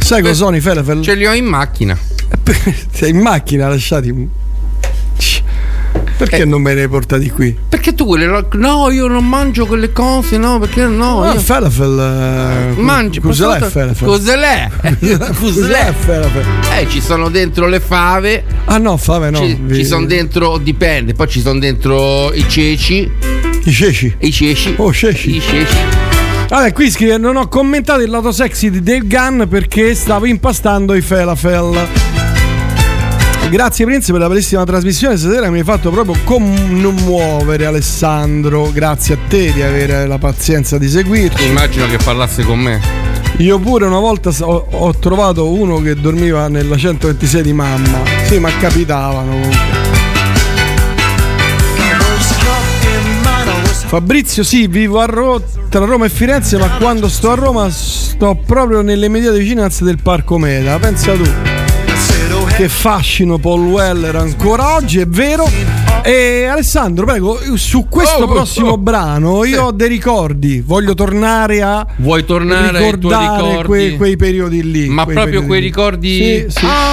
Sai cosa sono i felafel? Ce li ho in macchina. Sei in macchina, lasciati. Perché Eh. non me ne hai portati qui? Perché tu quelle No, io non mangio quelle cose, no, perché no. Ah, io... falafel. eh, Mangi Cos'è il falafel? Cos'è? Cos'è il falafel? Eh, ci sono dentro le fave. Ah no, fave no. ci, ci sono dentro, dipende, poi ci sono dentro i ceci. I ceci. I ceci. Oh, ceci. I ceci. Vabbè, qui scrive: Non ho commentato il lato sexy di Dave Gunn perché stavo impastando i falafel. Grazie Prince per la bellissima trasmissione. Stasera mi hai fatto proprio commuovere Alessandro. Grazie a te di avere la pazienza di seguirci. Immagino che parlasse con me. Io pure una volta ho, ho trovato uno che dormiva nella 126 di mamma. Sì, ma capitavano comunque. Fabrizio, sì, vivo a Ro- tra Roma e Firenze, ma quando sto a Roma sto proprio nelle immediate vicinanze del Parco Meta. Pensa tu. Che fascino Paul Weller ancora oggi, è vero. E Alessandro, prego, su questo Oh, prossimo oh. brano io ho dei ricordi. Voglio tornare a Vuoi tornare ai tuoi ricordare ricordi? quei, quei periodi lì. Ma quei proprio quei lì. ricordi. Sì, sì. Thank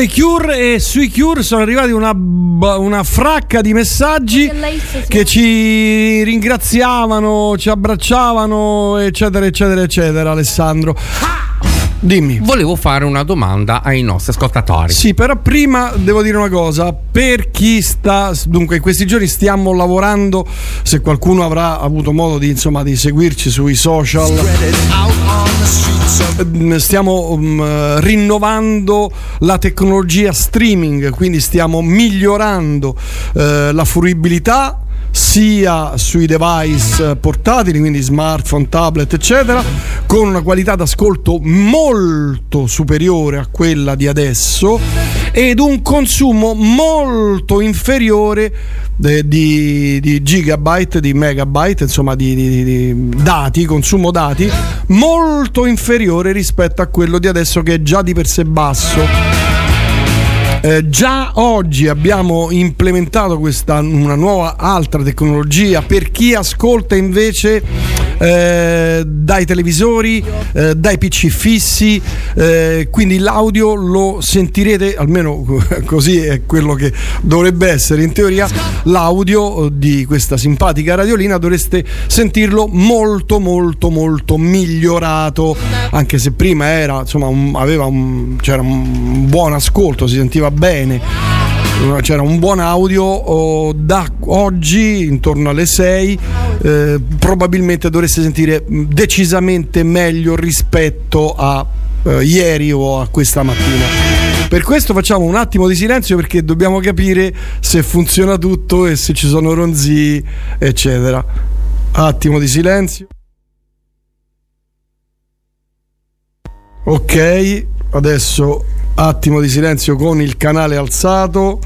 dei Cure e sui Cure sono arrivati una, una fracca di messaggi che ci ringraziavano, ci abbracciavano, eccetera, eccetera, eccetera, Alessandro. Dimmi. Volevo fare una domanda ai nostri ascoltatori. Sì, però prima devo dire una cosa, per chi sta, dunque in questi giorni stiamo lavorando, se qualcuno avrà avuto modo di, insomma, di seguirci sui social, ehm, stiamo mm, rinnovando la tecnologia streaming, quindi stiamo migliorando eh, la fruibilità sia sui device eh, portatili, quindi smartphone, tablet, eccetera, con una qualità d'ascolto molto superiore a quella di adesso ed un consumo molto inferiore eh, di, di gigabyte, di megabyte, insomma di, di- di dati, consumo dati, molto inferiore rispetto a quello di adesso che è già di per sé basso. Eh, già oggi abbiamo implementato questa una nuova altra tecnologia. Per chi ascolta invece eh, dai televisori, eh, dai PC fissi, eh, quindi l'audio lo sentirete, almeno così è quello che dovrebbe essere in teoria, l'audio di questa simpatica radiolina. Dovreste sentirlo molto molto molto migliorato, anche se prima era, insomma, un- aveva un, c'era un buon ascolto, si sentiva bene c'era un buon audio oh, da oggi intorno alle 6 eh, probabilmente dovreste sentire mh, decisamente meglio rispetto a eh, ieri o a questa mattina. Per questo facciamo un attimo di silenzio perché dobbiamo capire se funziona tutto e se ci sono ronzii eccetera. Attimo di silenzio. Ok adesso attimo di silenzio con il canale alzato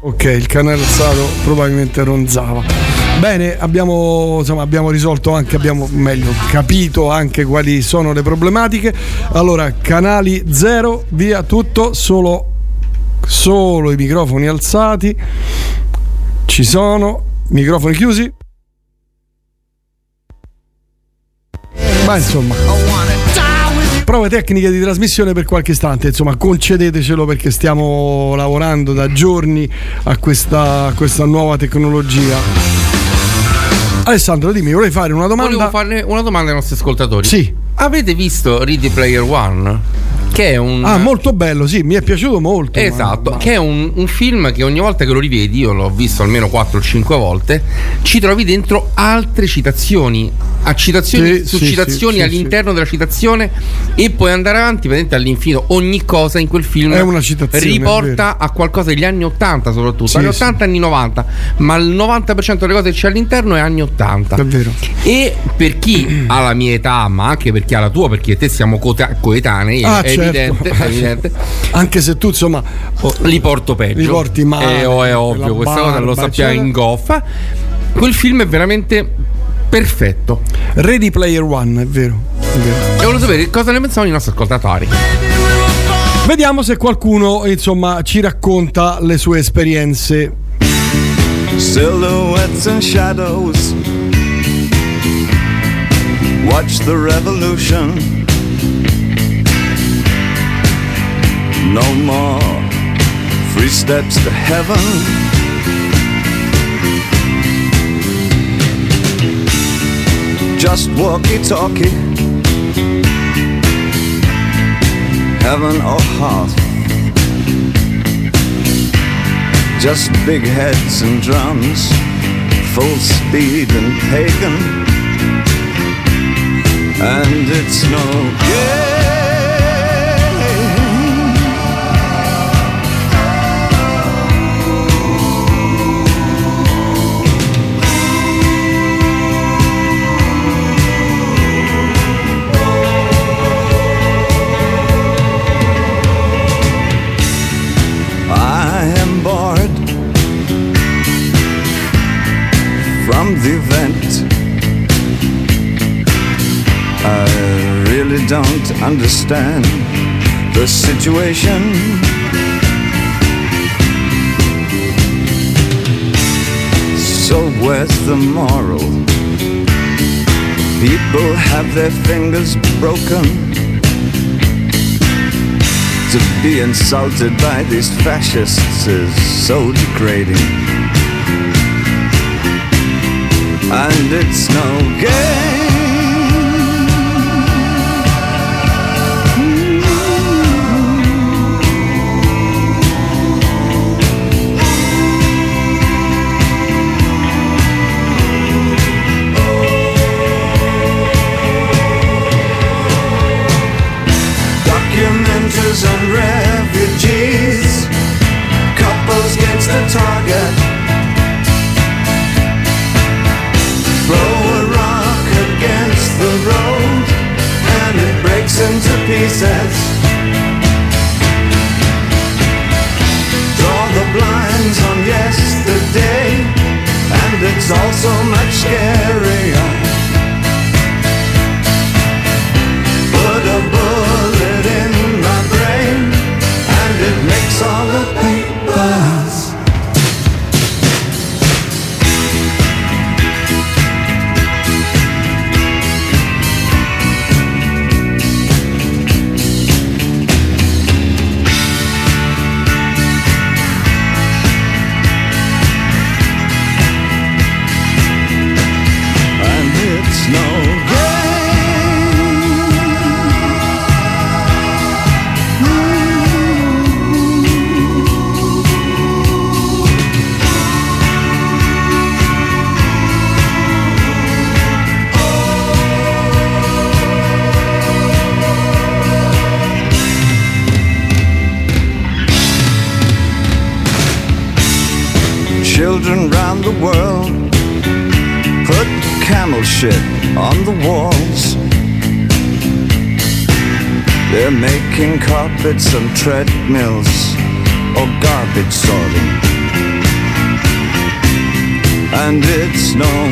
Ok, il canale alzato probabilmente ronzava. Bene, abbiamo, insomma, abbiamo risolto anche, abbiamo meglio capito anche quali sono le problematiche. Allora, canali zero, via tutto, solo, solo i microfoni alzati. Ci sono, microfoni chiusi. Ma insomma, prove tecniche di trasmissione per qualche istante, insomma, concedetecelo perché stiamo lavorando da giorni a questa, a questa nuova tecnologia. Alessandro, dimmi, vorrei fare una domanda. Volevo fare una domanda ai nostri ascoltatori. Sì. Avete visto Ready Player One? Che è un. Ah, molto bello, sì, mi è piaciuto molto. Esatto, ma- che è un, un film che ogni volta che lo rivedi, io l'ho visto almeno 4 o 5 volte, ci trovi dentro altre citazioni, a citazioni Sì, su sì, citazioni sì, all'interno della citazione e puoi andare avanti veramente all'infinito. Ogni cosa in quel film riporta a qualcosa degli anni 80 soprattutto, anni sì. 80 anni 90, ma il 90% delle cose che c'è all'interno è anni 80. È vero. E per chi ha la mia età, ma anche per chi ha la tua, perché te siamo coeta- coetanei, Ah, è certo. Evidente, evidente. Anche se tu, insomma, oh, li porto peggio. Li porti male. Eh, oh, è ovvio, questa cosa barba, lo sappiamo in goffa. Quel film è veramente perfetto. Ready Player One, è vero. È vero. E volevo sapere cosa ne pensano i nostri ascoltatori. Vediamo se qualcuno, insomma, ci racconta le sue esperienze. Silhouettes and shadows. Watch the revolution. No more free steps to heaven. Just walkie talkie. Heaven or heart. Just big heads and drums, full speed and pagan. And it's no game. Don't understand the situation. So where's the moral People have their fingers broken to be insulted by these fascists is so degrading. And it's no game. Into pieces. Draw the blinds on yesterday, and it's all so much scarier. Shit on the walls. They're making carpets and treadmills or garbage sorting. And it's no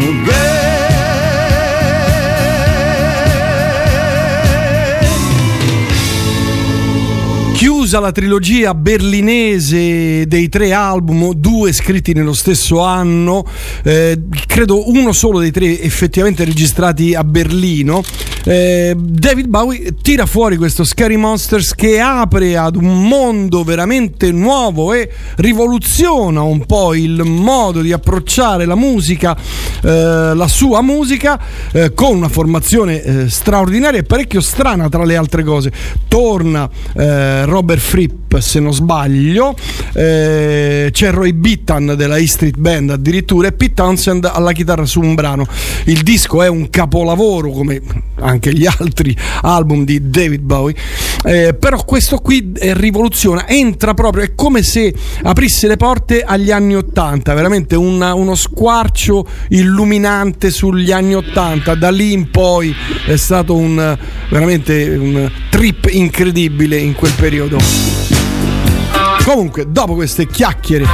Chiusa la trilogia berlinese dei tre album, due scritti nello stesso anno, eh, credo uno solo dei tre effettivamente registrati a Berlino. eh, David Bowie tira fuori questo Scary Monsters che apre ad un mondo veramente nuovo e rivoluziona un po' il modo di approcciare la musica, eh, la sua musica, eh, con una formazione eh, straordinaria e parecchio strana tra le altre cose. Torna eh, Robert Fripp, se non sbaglio, eh, c'è Roy Bittan della E Street Band addirittura e Pete Townsend alla chitarra su un brano. Il disco è un capolavoro come anche gli altri album di David Bowie, eh, però questo qui rivoluziona, entra proprio, è come se aprisse le porte agli anni Ottanta, veramente una- uno squarcio illuminante sugli anni Ottanta, da lì in poi è stato un veramente un trip incredibile in quel periodo. Comunque, dopo queste chiacchiere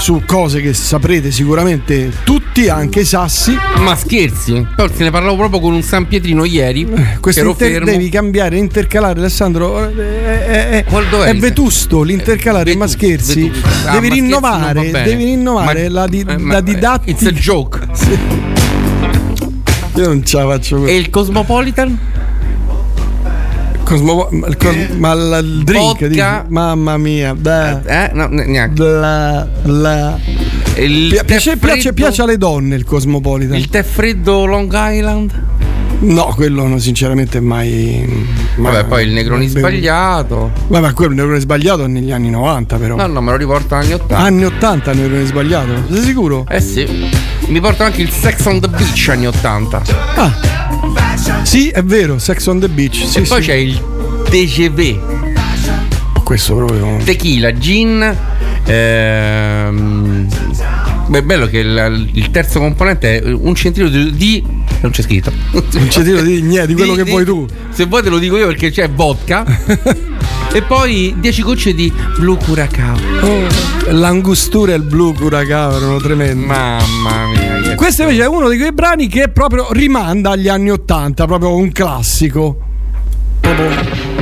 su cose che saprete sicuramente tutti, anche i sassi. Ma scherzi? Poi se ne parlavo proprio con un San Pietrino ieri. Eh, Questo inter- fermo. devi cambiare, intercalare Alessandro. È- è- Qual- dov'è è vetusto l'intercalare, ma scherzi. vetusto. Ah, devi ma rinnovare, devi rinnovare Ma- la, di- eh, la didattica. It's a joke. Io non ce la faccio E il Cosmopolitan? Cosmo- il cos- ma il il drink, Vodka. dici? mamma mia, beh. Eh, no, ne- neanche. La, la. Il piace, piace- freddo? piace alle donne il Cosmopolitan. Il tè freddo Long Island? No, quello no, sinceramente mai. mai- Vabbè, poi il Negroni bevuto. sbagliato. Vabbè, quello il neurone sbagliato è negli anni 90, però. No, no, me lo riporto agli anni 80. Anni 80 il neurone sbagliato? Sei sicuro? Eh sì. Mi porto anche il Sex on the Beach anni 80. Sì, è vero, Sex on the Beach. Sì, e poi sì. c'è il TGV. Questo proprio. Tequila, gin. Ehm, beh, è bello che il, il terzo componente è un centilitro di. di- non c'è scritto. Un centilitro di niente, di quello che vuoi tu. Se vuoi te lo dico io perché c'è vodka. e poi 10 gocce di blu curacao. Oh, l'angostura e il blu curacao erano tremendi. Mamma mia. Questo invece è uno di quei brani che proprio rimanda agli anni 80, proprio un classico. Proprio.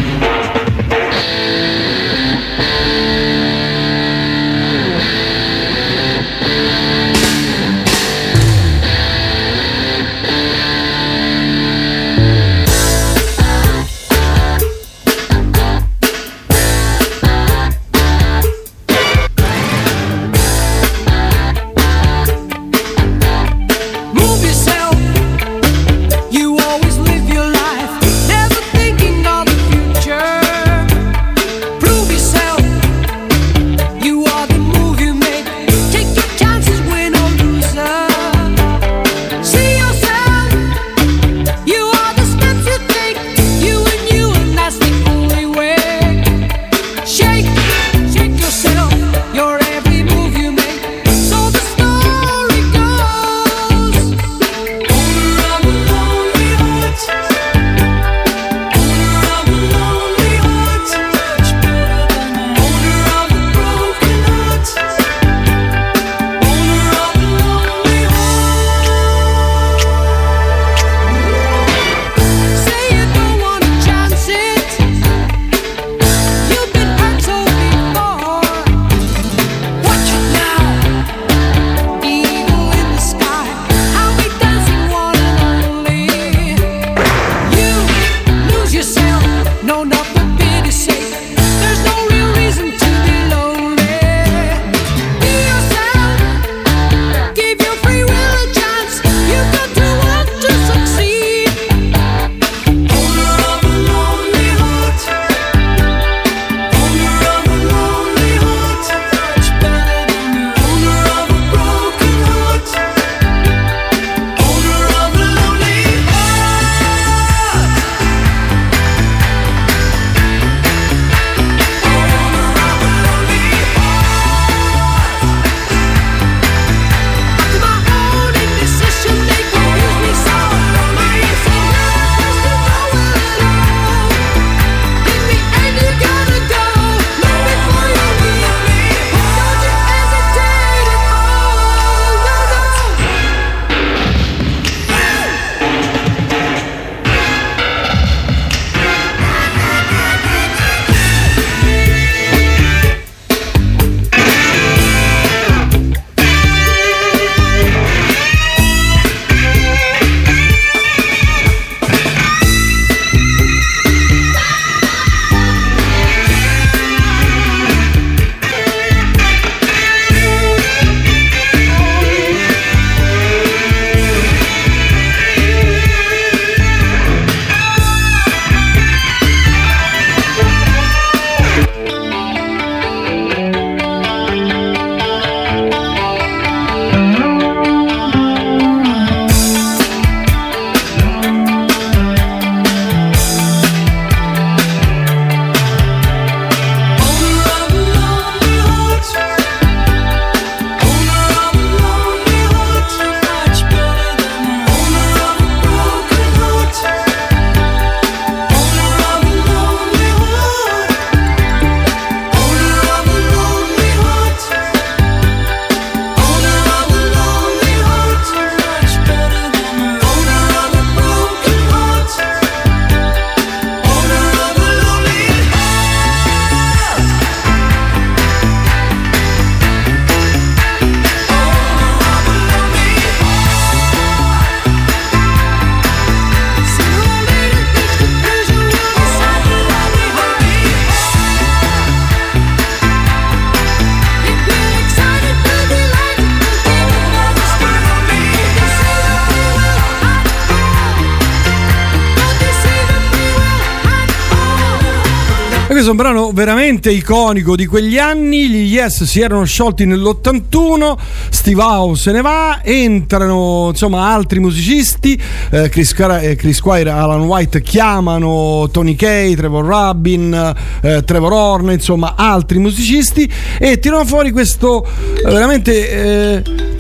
Veramente iconico di quegli anni. Gli Yes si erano sciolti nell'81. Steve Howe se ne va. Entrano insomma altri musicisti. eh, Chris, Cara- eh, Chris Squire e Alan White chiamano Tony Kay, Trevor Rabin, eh, Trevor Horn, insomma altri musicisti. E tirano fuori questo eh, veramente.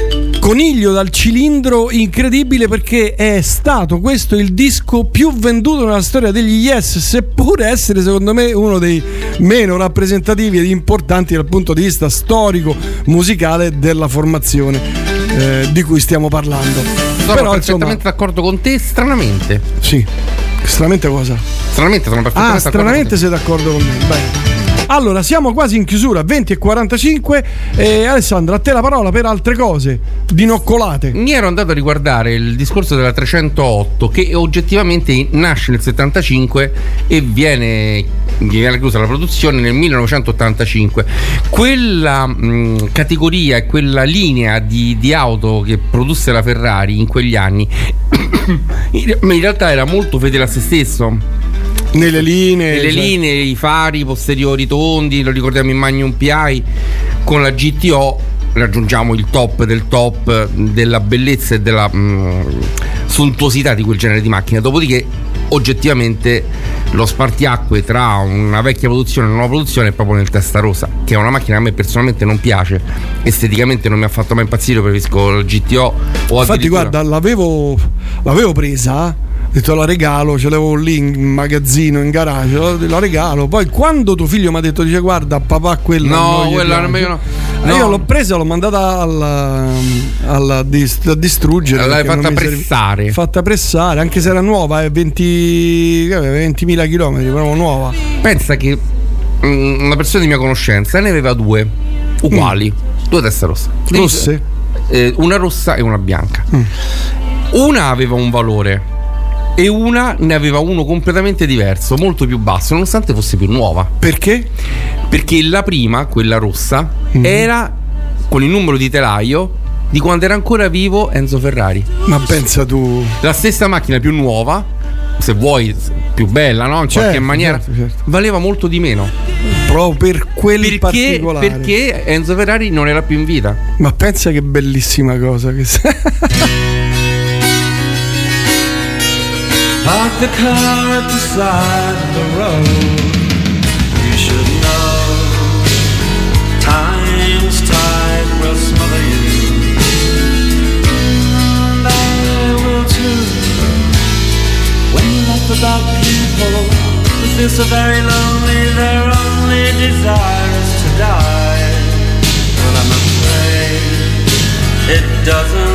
Coniglio dal cilindro incredibile perché è stato questo il disco più venduto nella storia degli Yes, seppure essere secondo me uno dei meno rappresentativi ed importanti dal punto di vista storico musicale della formazione eh, di cui stiamo parlando. Sono Però perfettamente insomma, d'accordo con te, stranamente. sì. Stranamente cosa? Stranamente sono perfettamente Ah, d'accordo stranamente sei d'accordo con me. Bene. Allora, siamo quasi in chiusura, 20 e 45. E Alessandra, a te la parola per altre cose, dinoccolate. Mi ero andato a riguardare il discorso della 308 che oggettivamente nasce nel 75 e viene, viene chiusa la produzione nel 1985. Quella mh, categoria e quella linea di, di auto che produsse la Ferrari in quegli anni in realtà era molto fedele a se stesso. Nelle linee. Nelle cioè- linee, i fari posteriori tondi, lo ricordiamo in Magnum PI, con la GTO raggiungiamo il top del top della bellezza e della mm, sontuosità di quel genere di macchina. Dopodiché, oggettivamente, lo spartiacque tra una vecchia produzione e una nuova produzione è proprio nel testa rosa, che è una macchina che a me personalmente non piace, esteticamente non mi ha fatto mai impazzire, preferisco il GTO o Infatti, guarda, l'avevo, l'avevo presa. Detto la regalo, ce l'avevo lì in magazzino, in garage, la, la regalo. Poi quando tuo figlio mi ha detto, dice guarda papà quella No, non quella piace." nemmeno- Eh, no. Io l'ho presa, l'ho mandata alla, alla dis- a distruggere. L'hai non fatta pressare. Fatta pressare, anche se era nuova, è 20 che aveva 20.000 km, proprio nuova. Pensa che mm, una persona di mia conoscenza ne aveva due uguali, due teste rosse. Mm. Rosse? Eh, una rossa e una bianca. Mm. Una aveva un valore e una ne aveva uno completamente diverso, molto più basso, nonostante fosse più nuova. Perché? Perché la prima, quella rossa, Mm. era con il numero di telaio di quando era ancora vivo Enzo Ferrari. Ma pensa tu. La stessa macchina più nuova, se vuoi, più bella, no? In Certo, qualche maniera, certo, certo. valeva molto di meno. Proprio per quel Perché, particolare. perché Enzo Ferrari non era più in vita. Ma pensa che bellissima cosa che Park the car at the side of the road. You should know time's tide will smother you. And I will too. When left without people, is this a very lonely? Their only desire is to die. But I'm afraid it doesn't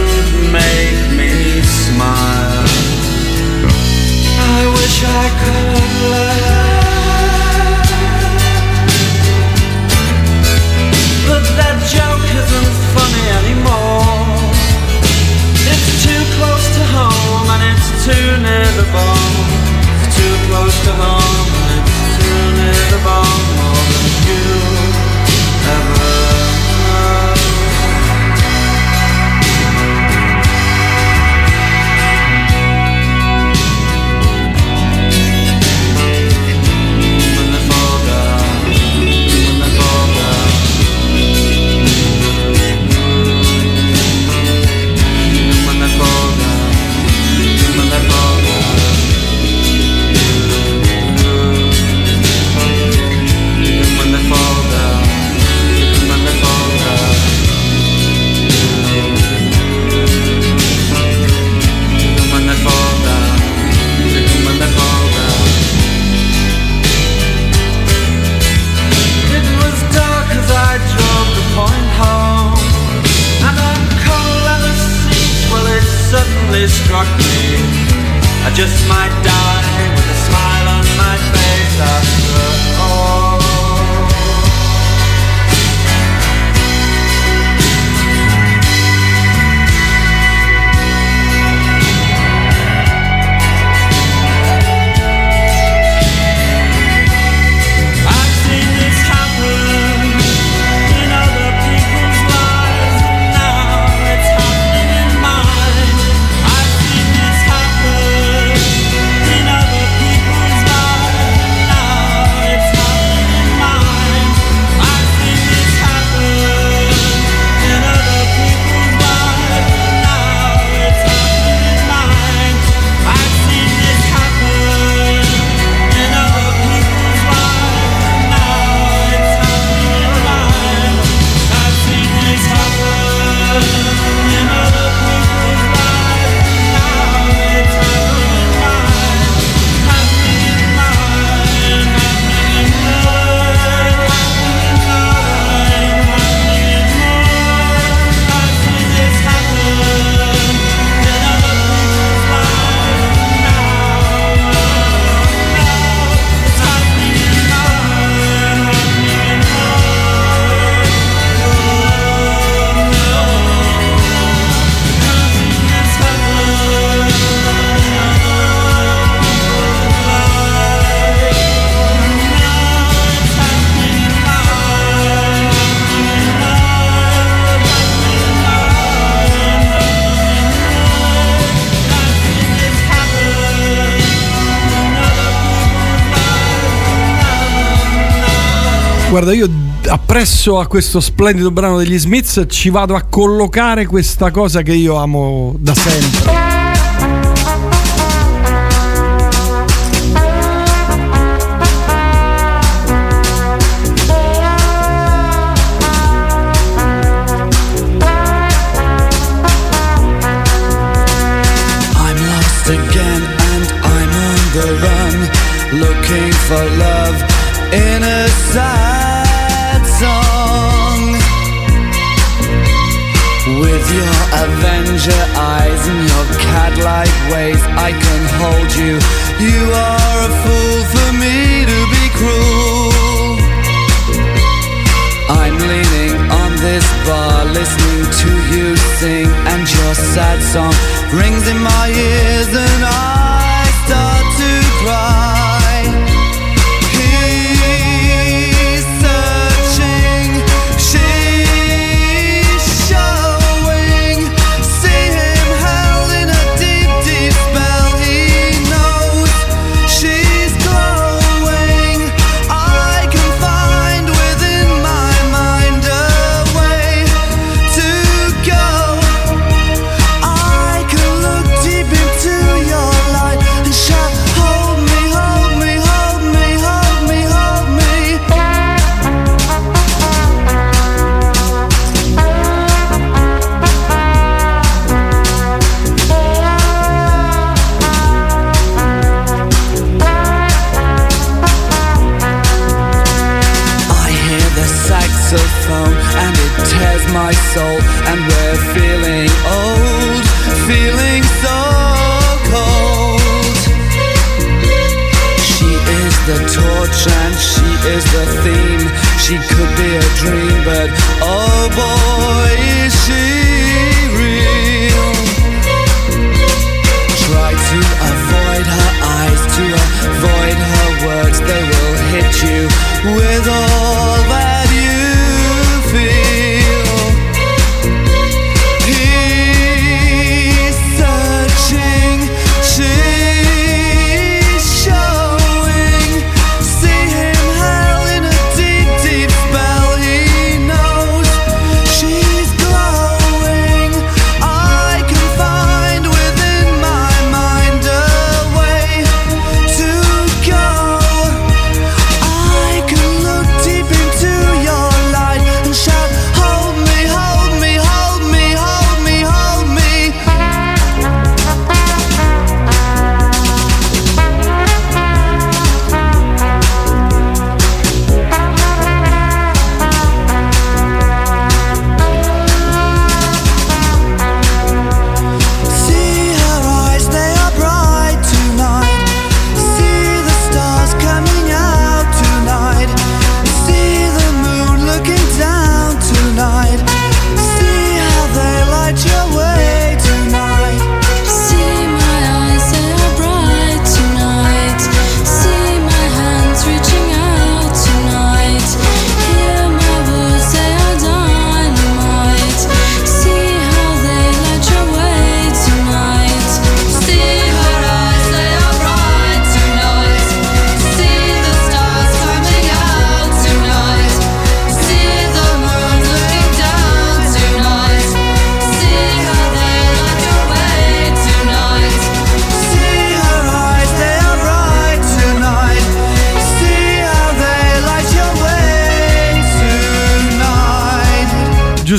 too close to home and it's too near the bone. It's too close to home and it's too near the bone. Appresso a questo splendido brano degli Smiths ci vado a collocare questa cosa che io amo da sempre.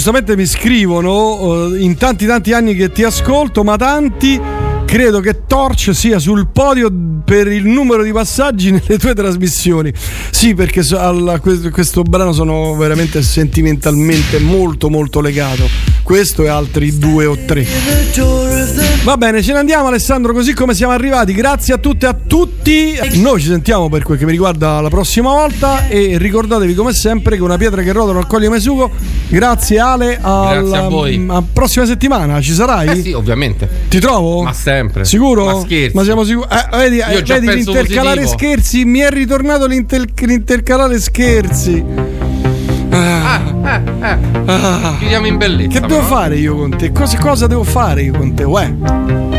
Giustamente mi scrivono eh, in tanti tanti anni che ti ascolto, ma tanti credo che Torch sia sul podio per il numero di passaggi nelle tue trasmissioni. Sì, perché so- al- questo, questo brano sono veramente sentimentalmente molto molto legato. Questo e altri due o tre. Va bene, ce ne andiamo Alessandro, così come siamo arrivati. Grazie a tutte e a tutti. Noi ci sentiamo per quel che mi riguarda la prossima volta e ricordatevi come sempre che una pietra che rotola raccoglie Mesugo. Grazie Ale, alla Grazie a voi. a prossima settimana ci sarai? Eh sì, ovviamente. Ti trovo? Ma sempre. Sicuro? Ma scherzi. Ma siamo sicuri? Eh, vedi, Io eh, vedi l'intercalare positivo. scherzi, mi è ritornato l'inter- l'intercalare scherzi. Ah, eh, eh. Ah. Chiudiamo in bellezza. Che devo però. fare io con te? Cosa, cosa devo fare io con te? Uè.